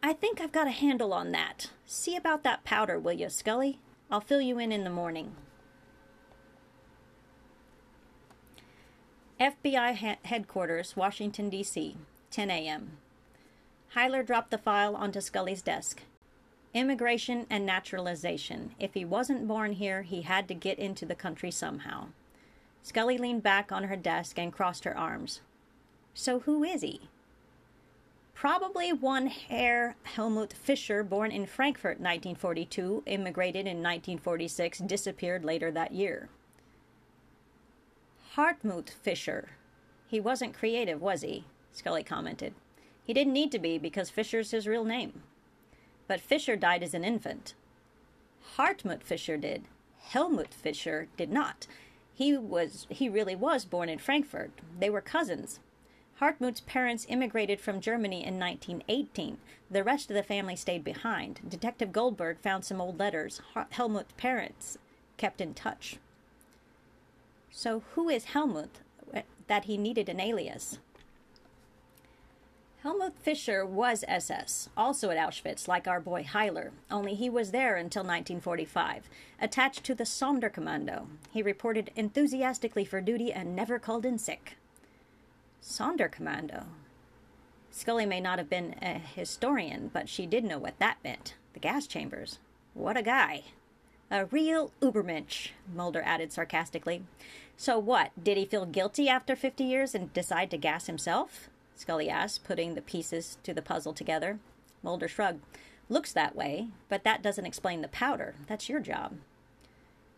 I think I've got a handle on that. See about that powder, will you, Scully? I'll fill you in in the morning. FBI ha- headquarters, Washington, D.C., 10 a.m. Heiler dropped the file onto Scully's desk. Immigration and naturalization. If he wasn't born here, he had to get into the country somehow. Scully leaned back on her desk and crossed her arms. So who is he? Probably one Herr Helmut Fischer, born in Frankfurt 1942, immigrated in 1946, disappeared later that year. Hartmut Fischer. He wasn't creative, was he? Scully commented. He didn't need to be because Fischer's his real name. But Fischer died as an infant. Hartmut Fischer did. Helmut Fischer did not. He was he really was born in Frankfurt. They were cousins. Hartmut's parents immigrated from Germany in 1918. The rest of the family stayed behind. Detective Goldberg found some old letters. Helmut's parents kept in touch. So, who is Helmut eh, that he needed an alias? Helmut Fischer was SS, also at Auschwitz, like our boy Hyler, only he was there until 1945, attached to the Sonderkommando. He reported enthusiastically for duty and never called in sick. Sonderkommando? Scully may not have been a historian, but she did know what that meant. The gas chambers. What a guy. A real Ubermensch, Mulder added sarcastically. So what? Did he feel guilty after 50 years and decide to gas himself? Scully asked, putting the pieces to the puzzle together. Mulder shrugged. Looks that way, but that doesn't explain the powder. That's your job.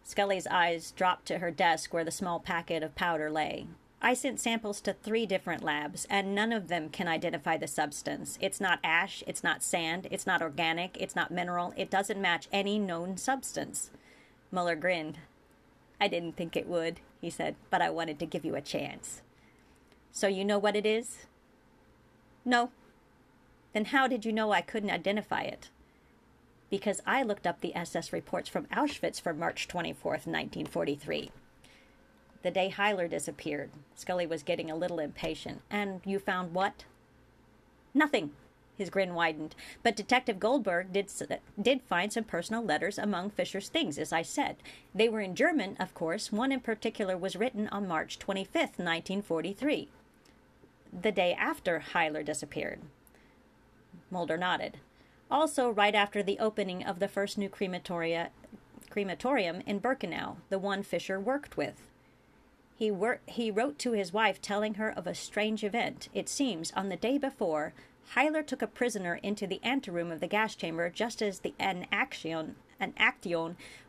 Scully's eyes dropped to her desk where the small packet of powder lay. I sent samples to three different labs, and none of them can identify the substance. It's not ash, it's not sand, it's not organic, it's not mineral, it doesn't match any known substance. Mulder grinned. I didn't think it would, he said, but I wanted to give you a chance. So you know what it is? No. Then how did you know I couldn't identify it? Because I looked up the SS reports from Auschwitz for March 24th, 1943. The day Hyler disappeared, Scully was getting a little impatient. And you found what? Nothing, his grin widened. But Detective Goldberg did, did find some personal letters among Fischer's things, as I said. They were in German, of course. One in particular was written on March 25th, 1943, the day after Hyler disappeared. Mulder nodded. Also, right after the opening of the first new crematoria, crematorium in Birkenau, the one Fischer worked with. He, wor- he wrote to his wife telling her of a strange event. It seems on the day before, Hyler took a prisoner into the anteroom of the gas chamber just as the an action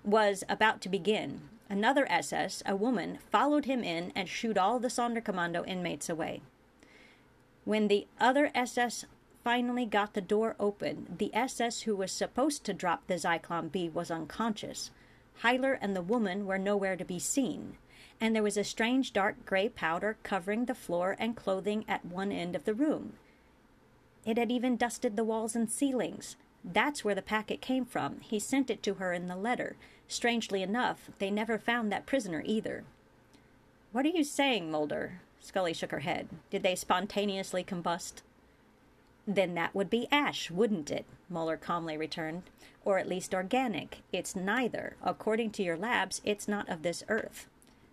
was about to begin. Another SS, a woman, followed him in and shooed all the Sonderkommando inmates away. When the other SS finally got the door open, the SS who was supposed to drop the Zyklon B was unconscious. Hyler and the woman were nowhere to be seen, and there was a strange dark gray powder covering the floor and clothing at one end of the room. It had even dusted the walls and ceilings. That's where the packet came from. He sent it to her in the letter. Strangely enough, they never found that prisoner either. What are you saying, Mulder? Scully shook her head. Did they spontaneously combust? Then that would be ash, wouldn't it? Mulder calmly returned. Or at least organic. It's neither. According to your labs, it's not of this earth.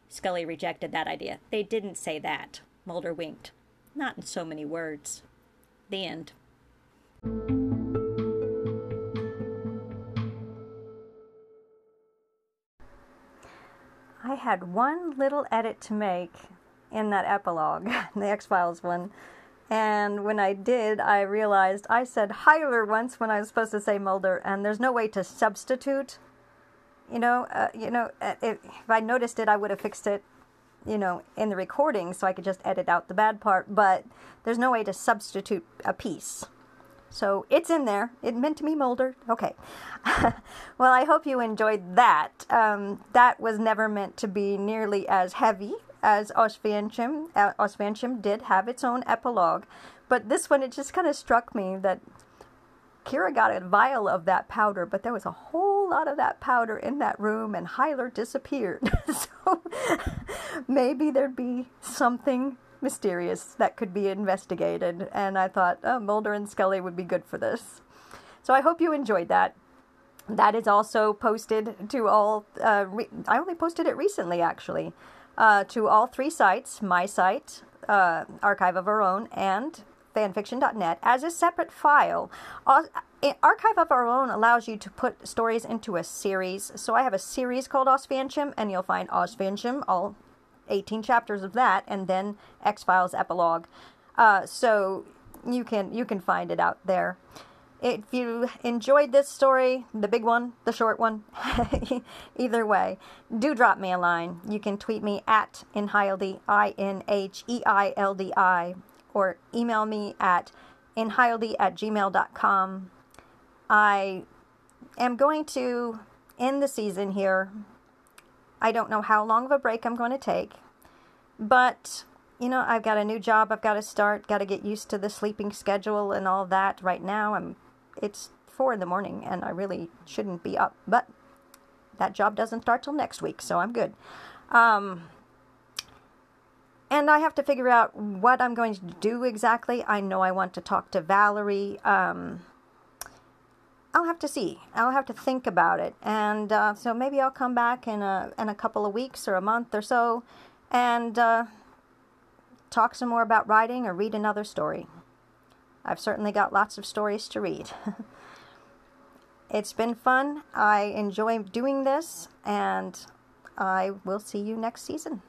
Scully rejected that idea. They didn't say that. Mulder winked. Not in so many words. The end. I had one little edit to make in that epilogue, the X Files one. And when I did, I realized I said Hyler once when I was supposed to say Mulder, and there's no way to substitute. You know, uh, you know, uh, if, if I noticed it, I would have fixed it, you know, in the recording, so I could just edit out the bad part. But there's no way to substitute a piece. So it's in there. It meant to be Mulder. Okay. well, I hope you enjoyed that. Um, that was never meant to be nearly as heavy as Oświecim. Uh, did have its own epilogue, but this one it just kind of struck me that Kira got a vial of that powder, but there was a whole lot of that powder in that room, and Hyler disappeared. so maybe there'd be something mysterious that could be investigated. And I thought oh, Mulder and Scully would be good for this. So I hope you enjoyed that. That is also posted to all. Uh, re- I only posted it recently, actually, uh, to all three sites: my site, uh, Archive of Our Own, and fanfiction.net as a separate file. Archive of Our Own allows you to put stories into a series. So I have a series called Oświecim, and you'll find Oświecim all 18 chapters of that, and then X Files epilogue. Uh, so you can you can find it out there. If you enjoyed this story, the big one, the short one, either way, do drop me a line. You can tweet me at Inheildi, I N H E I L D I, or email me at inheildi at gmail.com. I am going to end the season here I don't know how long of a break I'm going to take, but you know, I've got a new job I've got to start, got to get used to the sleeping schedule and all that. Right now, I'm it's 4 in the morning and I really shouldn't be up, but that job doesn't start till next week, so I'm good. Um, and I have to figure out what I'm going to do exactly. I know I want to talk to Valerie. Um, I'll have to see. I'll have to think about it, and uh, so maybe I'll come back in a in a couple of weeks or a month or so, and uh, talk some more about writing or read another story. I've certainly got lots of stories to read. it's been fun. I enjoy doing this, and I will see you next season.